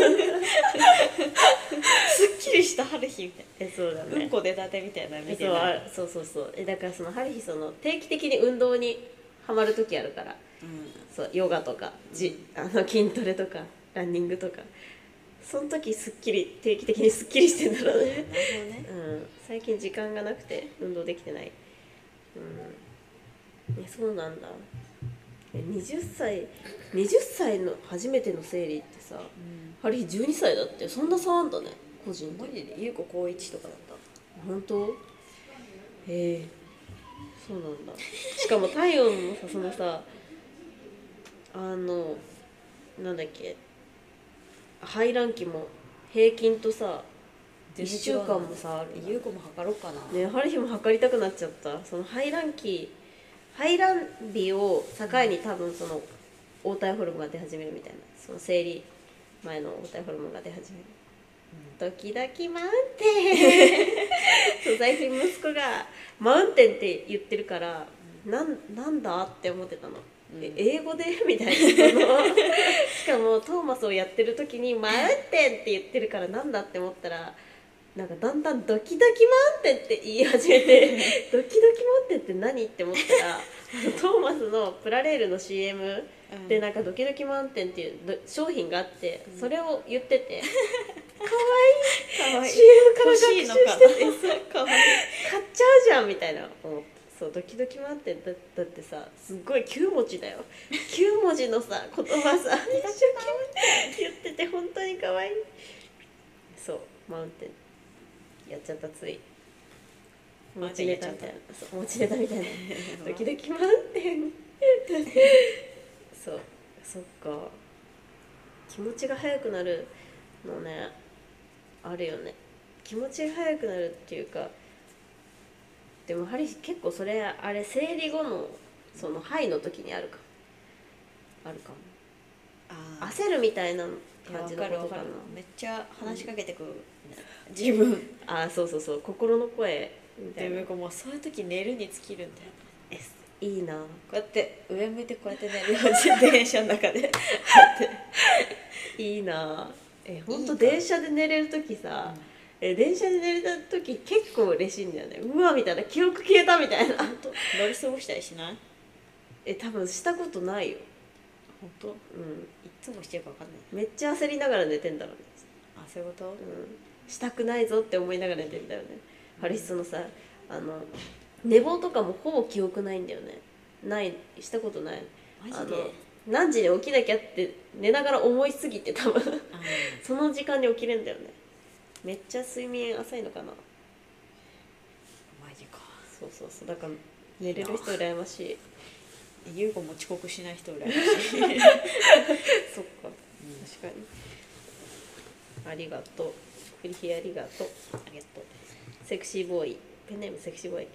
きりした春日みたいえそうだ。な、うんこ出たてみたいなの見てそうない？あそうそうそう。えだからその春日その定期的に運動にハマる時あるから。うんそうヨガとかじあの筋トレとかランニングとか。その時すっきり定期的にすっきりしてんだろうね。なるほどね。うん。最近時間がなくて運動できてない。うんえそうなんだ。え20歳20歳の初めての生理ってさうん。ハリー12歳だって。そんな差あんだね個人でマジで？優子高一とかだった？本当？へえ。そうなんだ。しかも体温もさそのさあのなんだっけ排卵期も平均とさ1週間もさある優子も測ろうかな、ね春日も測りたくなっちゃった。その排卵期排卵日を境に多分その黄体ホルモンが出始めるみたいなその生理前の黄体ホルモンが出始める、ドキドキ マウンテンそう最近息子がマウンテンって言ってるから、なんなんだって思ってたの、え英語でみたいな。しかもトーマスをやってる時に「マウンテン」って言ってるからなんだって思ったらなんかだんだんドキドキマウンテンって言い始めて ドキドキマウンテンって何って思ったら トーマスのプラレールの CM うん。でなんかドキドキマウンテンっていうど商品があってそれを言ってて かわいい。CM から欲学習しいのか。なしててかわいい。買っちゃうじゃんみたいな思って。そうドキドキマウンテンだだってさすっごい9文字だよ。9文字のさ言葉さ一生懸命。言ってて本当に可愛い。そうマウンテンやっちゃったつい。持ちネタみた。いなそう持ちネタみたいな。ドキドキマウンテンそう。そっか。気持ちが速くなるのね。あるよね。気持ちが速くなるっていうかでもハリー結構それあれ生理後のその肺の時にあるか。あるかも。あ焦るみたいな感わじのことかな。めっちゃ話しかけてくる、自分。あそうそうそう心の声みたいな。でももうそういう時寝るに尽きるんだよえいいな。こうやって上向いてこうやって寝るよ自転車の中で。いいな。え本当いいか。電車で寝れる時さ、え電車で寝れた時結構嬉しいんだよね。うわみたいな。記憶消えたみたいな。本当乗り過ごしたりしない？え多分したことないよ。本当うん。いつもしてるか分かんない。めっちゃ焦りながら寝てんだろうね。あそういうこと？うんしたくないぞって思いながら寝てんだよね、ハリスそのさあの寝坊とかもほぼ記憶ないんだよね。ないしたことない。マジで？あの何時に起きなきゃって寝ながら思いすぎて多分。あその時間に起きれんだよね。めっちゃ睡眠浅いのかな。マジか。そうそうそう。だから寝れる人羨ましい。優子も遅刻しない人羨ましい。そっか。確かに。ありがとうフリヒありがとう。ありがとう。セクシーボーイ。ペンネームセクシーボーイ。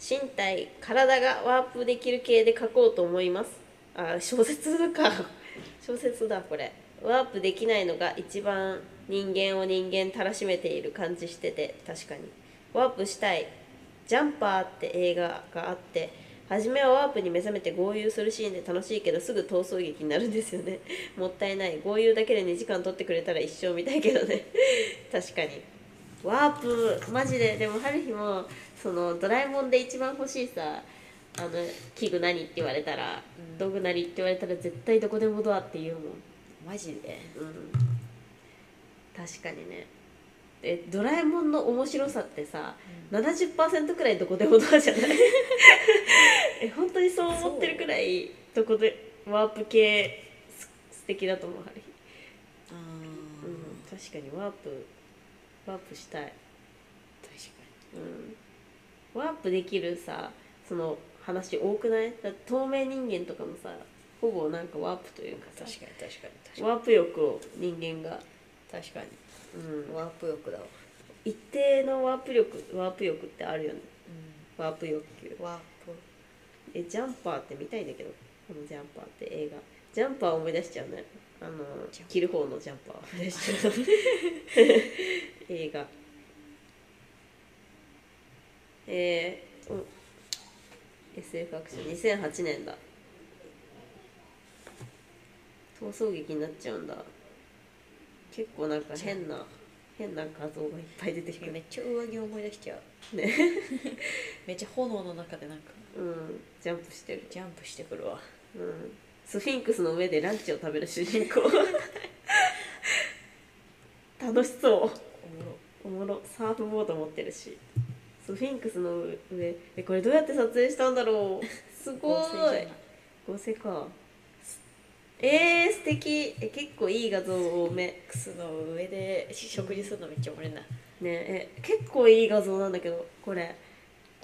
身体体がワープできる系で書こうと思います。あ小説か。小説だこれ。ワープできないのが一番人間を人間たらしめている感じしてて確かに。ワープしたい。ジャンパーって映画があって初めはワープに目覚めて合流するシーンで楽しいけどすぐ逃走劇になるんですよね。もったいない。合流だけで2時間取ってくれたら一生見たいけどね。確かに。ワープマジで。でも春日もそのドラえもんで一番欲しいさあの器具何って言われたら、うん道具何って言われたら絶対どこでもドアって言うもん。マジで？うん。確かにねえドラえもんの面白さってさ、70%くらいどこでもドアじゃない？え本当にそう思ってるくらいどこでワープ系す素敵だと思う春日あうん確かにワープワープしたい。確かうん。ワープできるさその話多くない？だ透明人間とかもさほぼなんかワープというかさ。確かに確かに確かに。ワープ欲を人間が、確かにうん、ワープ欲だわ、一定のワープ力ワープ欲ってあるよね。ワープ欲求。ワープ。えジャンパーって見たいんだけど。このジャンパーって映画。ジャンパー思い出しちゃうね。あのジャンパー。着る方のジャンパー思い出しちゃう 映画。えー、お。SF アクション。2008年だ。逃走劇になっちゃうんだ結構なんか変な変な画像がいっぱい出てくるめっちゃ上着思い出しちゃう。ね。めっちゃ炎の中でなんか。うんジャンプしてる。ジャンプしてくるわ。うん。スフィンクスの上でランチを食べる主人公。楽しそう。おもろ。おもろ。サーフボード持ってるし。スフィンクスの上えこれどうやって撮影したんだろう。すごい。合成かえー、素敵。え結構いい画像多めクスの上で食事するのめっちゃおもろいな。ねえ結構いい画像なんだけどこれ。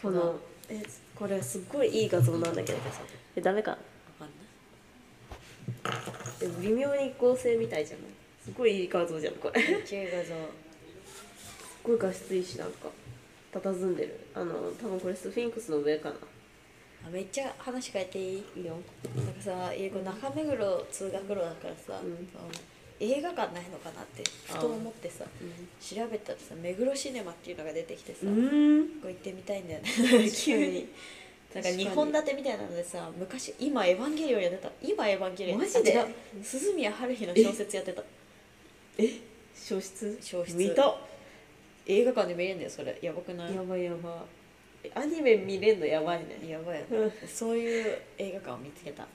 こうのえこれすっごいいい画像なんだけどえダメか。わかんない。でも微妙に合成みたいじゃない？すごいいい画像じゃんこれ。すっめっちゃいい画像。ごい画質いいしなんか佇んでる。あの多分これスフィンクスの上かな。あめっちゃ話変えていいよ。なんかさ英語中目黒通学路だからさ、うん。映画館ないのかなってふと思ってさ調べたらさ目黒シネマっていうのが出てきてさ、うこん。こ行ってみたいんだよね。に。急に。なんか確かに2本立てみたいなのでさ昔今エヴァンゲリオンやってた。今エヴァンゲリオンマジで？鈴宮春日の小説やってた。消失消失見た。映画館で見れるんだよそれ。やばくない？やばいやばアニメ見れんのやばいね。やばいそういう映画館を見つけた。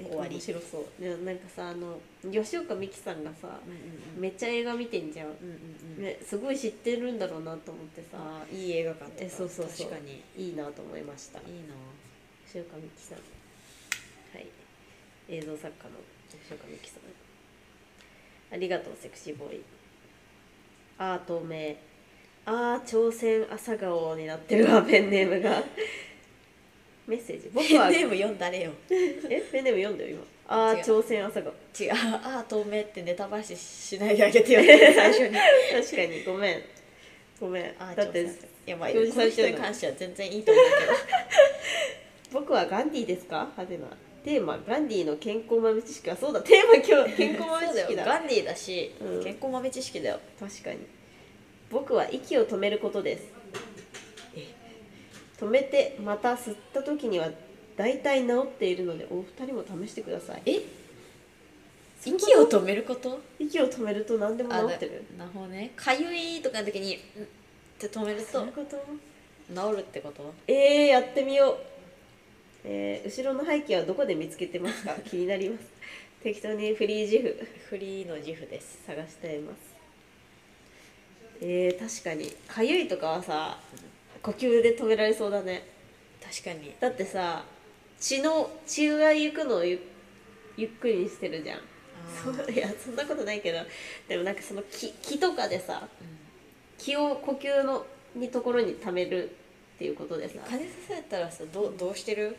え終わり。面白そう。でもなんかさあの吉岡美紀さんがさうんうんめっちゃ映画見てんじゃん、うんうんうん。ね、すごい知ってるんだろうなと思ってさ。いい映画館とか。えそうそうそう。確かに。いいなと思いました。いいな。吉岡美紀さん。はい。映像作家の吉岡美紀さん。ありがとうセクシーボーイ。あー透明あー朝鮮朝顔になってるわペンネームが。メッセージ。僕は。ネーム読んだれよ。えペンネーム読んだよ今。あー違う朝鮮朝顔。違う。ああ透明ってネタバラシしないであげてよ 最初に。確かにごめん。ごめん。あーだってやまあ表示されてるに関しては全然いいと思うけど。僕はガンディですか？派手なテーマガンディの健康豆知識はそうだ。テーマ今日健康豆知識だ。ガンディーだし、うん。健康豆知識だよ。確かに僕は息を止めることです。止めてまた吸った時には大体治っているのでお二人も試してください。え？息を止めること？息を止めると何でも治ってる。なるほどね。かゆいとかの時にうんって止めると？治るってこと？えー、やってみよう、えー後ろの背景はどこで見つけてますか？気になります。適当にフリージフ。フリーの自負です。探していますえー、確かに。かゆいとかはさ呼吸で止められそうだね。確かに。だってさ血の血が行くのをゆゆっくりにしてるじゃん。そういやそんなことないけど。でもなんかその気気とかでさ気を呼吸のにところに溜めるっていうことでさ。金刺されたらさどうどうしてる？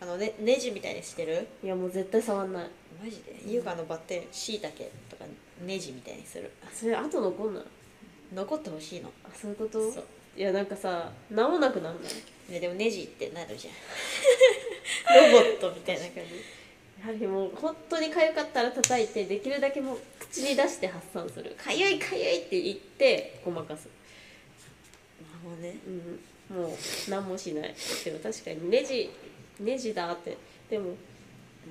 あのねネジみたいにしてる？いやもう絶対触んない。マジで？優香のバッテンしいたけとかネジみたいにする。あそれ後残んない？残ってほしいの。あそういうこと？そう。いやなんかさ治らなくなんない？ねでもネジってなるじゃん。ロボットみたいな確かにやはりもう本当に痒かったら叩いてできるだけもう口に出して発散する。痒い痒いって言ってごまかす。なるほどねうん。もう何もしない。でも確かにネジネジだって。でも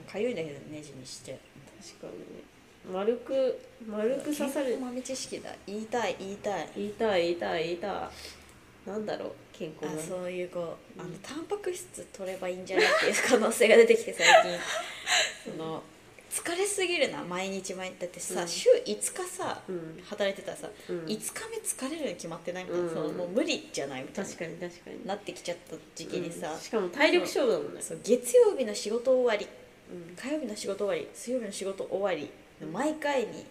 かゆいんだけどネジにして確かにね丸く丸く刺さる。健康豆知識だ。言いたい言いたい。言いたい言いたい言いたい。なんだろう健康あなそういうこうあのうんタンパク質取ればいいんじゃないっていう可能性が出てきて最近。その。疲れすぎるな毎日毎日。だってさ、うん。週5日さうん。働いてたらさ、うん。5日目疲れるに決まってないみたいな、うん。そのもう無理じゃないみたいな。確かに確かに。なってきちゃった時期にさ。うん、しかも体力勝負だもんね。そう月曜日の仕事終わり。うん。火曜日の仕事終わり。水曜日の仕事終わり毎回に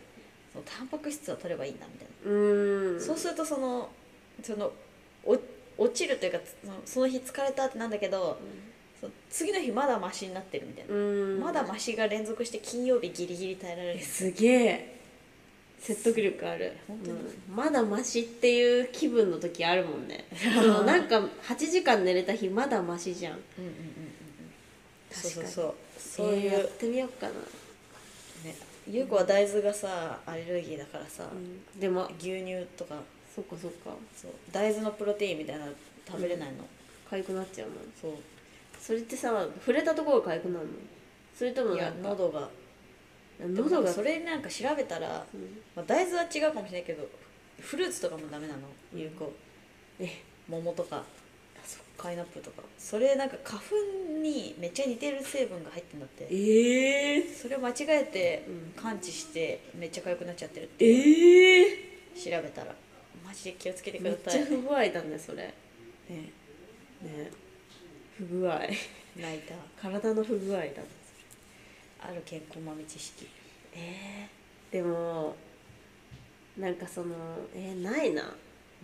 そのタンパク質を取ればいいんだみたいな、うーん。そうするとそのそのお落ちるというかそのその日疲れたってなんだけどそう次の日まだマシになってるみたいな、うん。まだマシが連続して金曜日ギリギリ耐えられる。すげえ。説得力ある。本当に？うん。まだマシっていう気分の時あるもんね。そのなんか8時間寝れた日まだマシじゃん。うんうんうんうん確かに。そうそうそう。いう、えーやってみようかな、ね優子は大豆がさアレルギーだからさ、でも牛乳とか。そっかそっか。そう。大豆のプロテインみたいなの食べれないの、痒くなっちゃうのそう。それってさ触れたところが痒くなるの？それともいやなんか喉が。喉が？喉がそれなんか調べたら、うん。まあ、大豆は違うかもしれないけどフルーツとかもダメなの有効、え桃とかパイナップルとか。それなんか花粉にめっちゃ似てる成分が入ってんだって。ええそれを間違えてうん感知してめっちゃ痒くなっちゃってるってええ調べたら。マジで気をつけてくめっださい。ちゃ不具合だねそれ。ね。ね。不具合。泣いた。体の不具合だねある健康豆知識。えー、でもなんかそのえー、ないな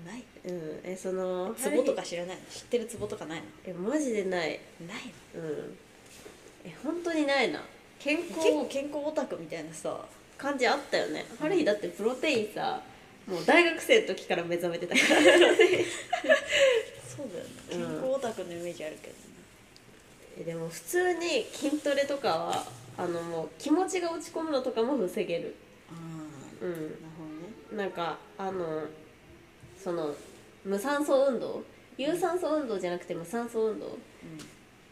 ない。うん。えそのツボとか知らないの？知ってるツボとかないの？えマジでない。ないの？うん。え本当にないな。健康結構健康オタクみたいなさ感じあったよね。ハリーだってプロテインさもう大学生の時から目覚めてたから。そうだよね。うん。健康オタクのイメージあるけどね。えでも普通に筋トレとかはあのもう気持ちが落ち込むのとかも防げる。あうん。あなるほどね。なんかあのその無酸素運動？有酸素運動じゃなくて無酸素運動？っ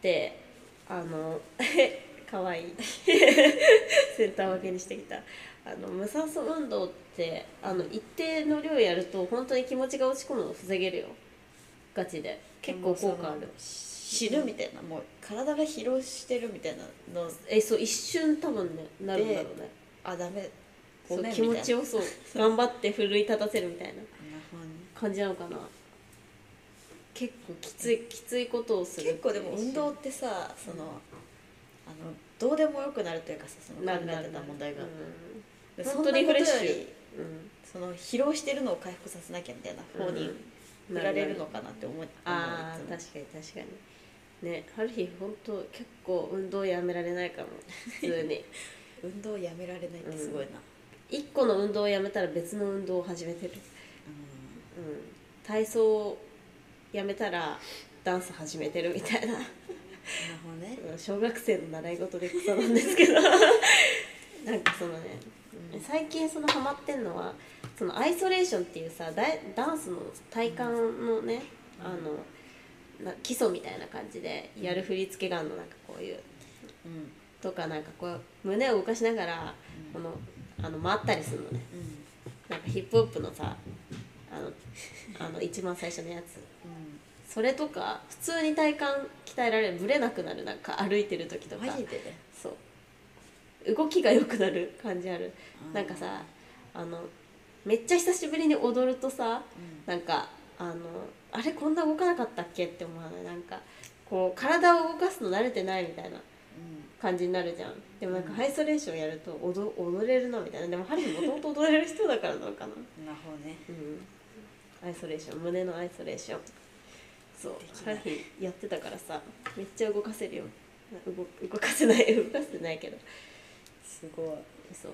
てあの かわい。い センター分けにしてきた。あの無酸素運動ってあの一定の量やると本当に気持ちが落ち込むのを防げるよ。ガチで。結構効果ある。死ぬみたいな。もう体が疲労してるみたいなの。えそう一瞬多分ねなるんだろうね。あダメ。そうごめん気持ちををそう。頑張って奮い立たせるみたいな感じなのかな？結構きついきついことをする結構でも運動ってさそのあのどうでもよくなるというかさその考えてた問題が、で本当リフレッシュ。その疲労してるのを回復させなきゃみたいな方に振られるのかなって思うああ思ういつも。確かに確かに。ね春日本当結構運動やめられないかも普通に。運動をやめられないってすごいな、一個の運動をやめたら別の運動を始めてる、うんうん、体操をやめたらダンス始めてるみたいな。なるほどね。うん小学生の習い事で草なんですけど。なんかそのね、最近そのハマってんのはそのアイソレーションっていうさダンスの体幹のね、あのな基礎みたいな感じでやる振り付けがあるの。なんかこういう。うん。とかなんかこう胸を動かしながらこのあの回ったりするのね。うん。なんかヒップホップのさあのあの一番最初のやつ。うん。それとか普通に体幹鍛えられるブレなくなるなんか歩いてる時とか。そう。動きが良くなる感じある。うん。なんかさあのめっちゃ久しぶりに踊るとさうん。なんかあのあれこんな動かなかったっけ？って思わない？なんかこう体を動かすの慣れてないみたいな感じになるじゃん。でもなんかうん。ハイソレーションやると踊踊れるなみたいな。でもハリーもともと踊れる人だからなのかな。うんなるほどね。うんアイソレーション胸のアイソレーション。そうハリーやってたからさめっちゃ動かせるよ。動動かせない。動かせてないけど。すごい。そう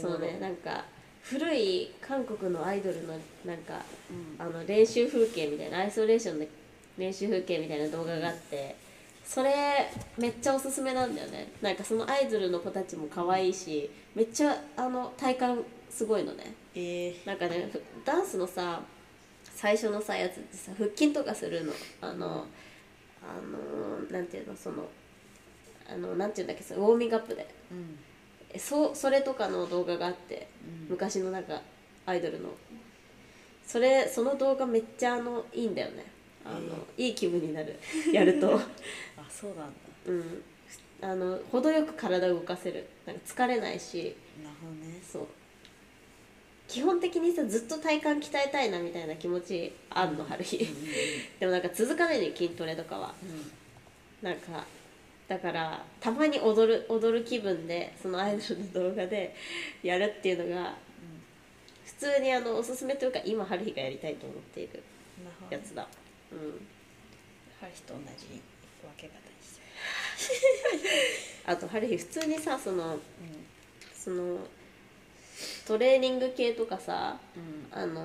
そうねなんか古い韓国のアイドルのなんかうん。あの練習風景みたいなアイソレーションで練習風景みたいな動画があってそれめっちゃおすすめなんだよね。なんかそのアイドルの子たちも可愛いしめっちゃあの体幹すごいのね。えー。なんかねふダンスのさ最初のさやつってさ腹筋とかするの。あのあのなんていうのそのあのなんていうんだっけそのウォーミングアップで。うん。えそそれとかの動画があってうん。昔のなんかアイドルの。それその動画めっちゃあのいいんだよね。あの、いい気分になる。やると。あそうなんだ。うん。あの程よく体を動かせる。なんか疲れないし。なるほどね。そう基本的にさずっと体幹鍛えたいなみたいな気持ちあんの春日。でもなんか続かないね筋トレとかは。なんかだからたまに踊る踊る気分でそのアイドルの動画でやるっていうのが普通にあのおすすめというか今春日がやりたいと思っているやつだ。うん。ハリと同じけ方にしてあとハリー普通にさそのうそのトレーニング系とかさんうん。あの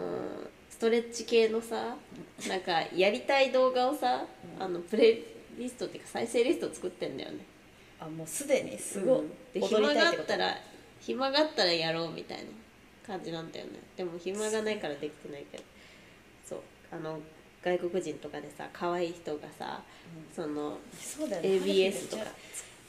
ストレッチ系のさなんかやりたい動画をさ、うん。あのプレイリストっていうか再生リスト作ってんだよね。あもうすでに？すごい、うん。で踊暇があったら暇があったらやろうみたいな感じなんだよね。でも暇がないからできてないけど。そう。あの外国人とかでさ可愛い人がさそのそうだよね。ABS とか。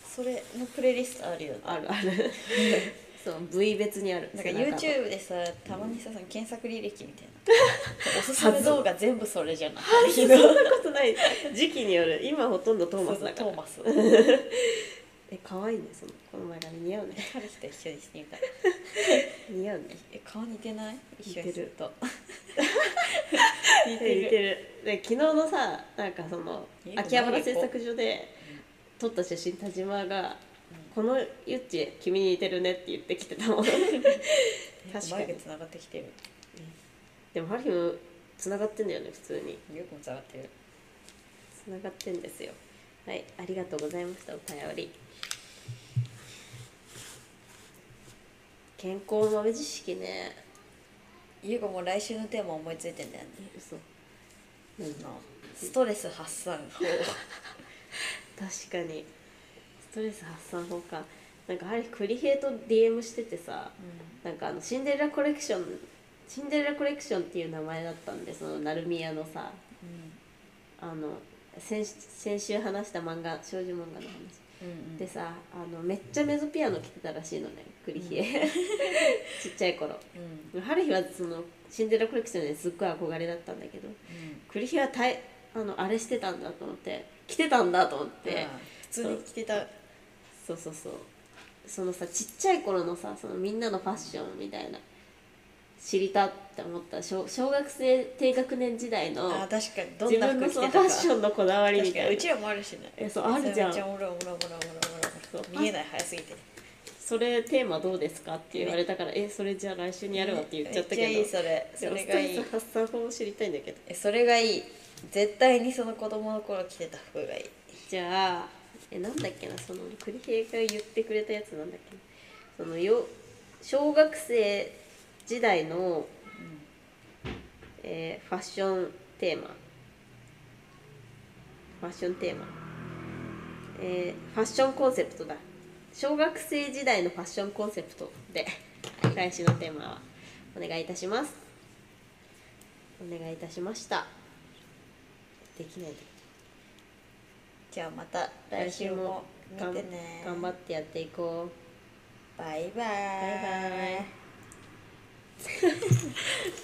それのプレイリストあるよね。あるある そう部位別にあるなんか YouTube でさたまにさその検索履歴みたいな。おすすめ動画全部それじゃない。そんなことない。時期による。今ほとんどトーマスだから。トーマス。え可愛いねそのこの前から。似合うね。彼氏と一緒にしてみた。い似合うね。え顔似てない？一緒にすると。似似てる。で昨日のさなんかそのえ秋葉原製作所で撮った写真田島が「このゆっち君に似てるね」って言ってきてたもん。確かに。つながってきてる。でもハリーもつながってんだよね普通に。よくもつながってる。つながってんですよ。はいありがとうございましたお便り。健康豆知識ね。ゆうこも来週のテーマ思いついてんだよね。え嘘ストレス発散法。確かに。ストレス発散法か。なんかハリークリヘイと DM しててさなんかあのシンデレラコレクションシンデレラコレクションっていう名前だったんでその成宮のさあの先先週話した漫画少女漫画の話。うんうん。でさあのめっちゃメゾピアノ着てたらしいのねクリヒエ、ちっちゃい頃。うん。春日はそのシンデレラコレクションですっごい憧れだったんだけどクリヒエはたいあのあれしてたんだと思って着てたんだと思って、で普通に着てたそうそうそう。そのさちっちゃい頃のさそのみんなのファッションみたいな。知りたって思った。小小学生低学年時代のあ確かに。ど自んな分のそのファッションのこだわりみ確かたいうなに。ちらもあるしね。えそうあるじゃん。めっちゃオラオラオラオラオラそう。見えない早すぎて。それテーマどうですかって言われたからえそれじゃあ来週にやるわって言っちゃったけど。めっちゃいいそれ。そでもれがいい。ストレス発散法を知りたいんだけど。えそれがいい。絶対にその子供の頃着てた服がいい。じゃあえなんだっけなそのクリヘイが言ってくれたやつなんだっけ？なそのよ小学生時代の、えーファッションテーマ。ファッションテーマ、えーファッションコンセプトだ。小学生時代のファッションコンセプトで来週のテーマは。お願いいたします。お願いいたしました。できないでじゃあまた来週も見てね。頑張ってやっていこう。バイバイ。バイバイ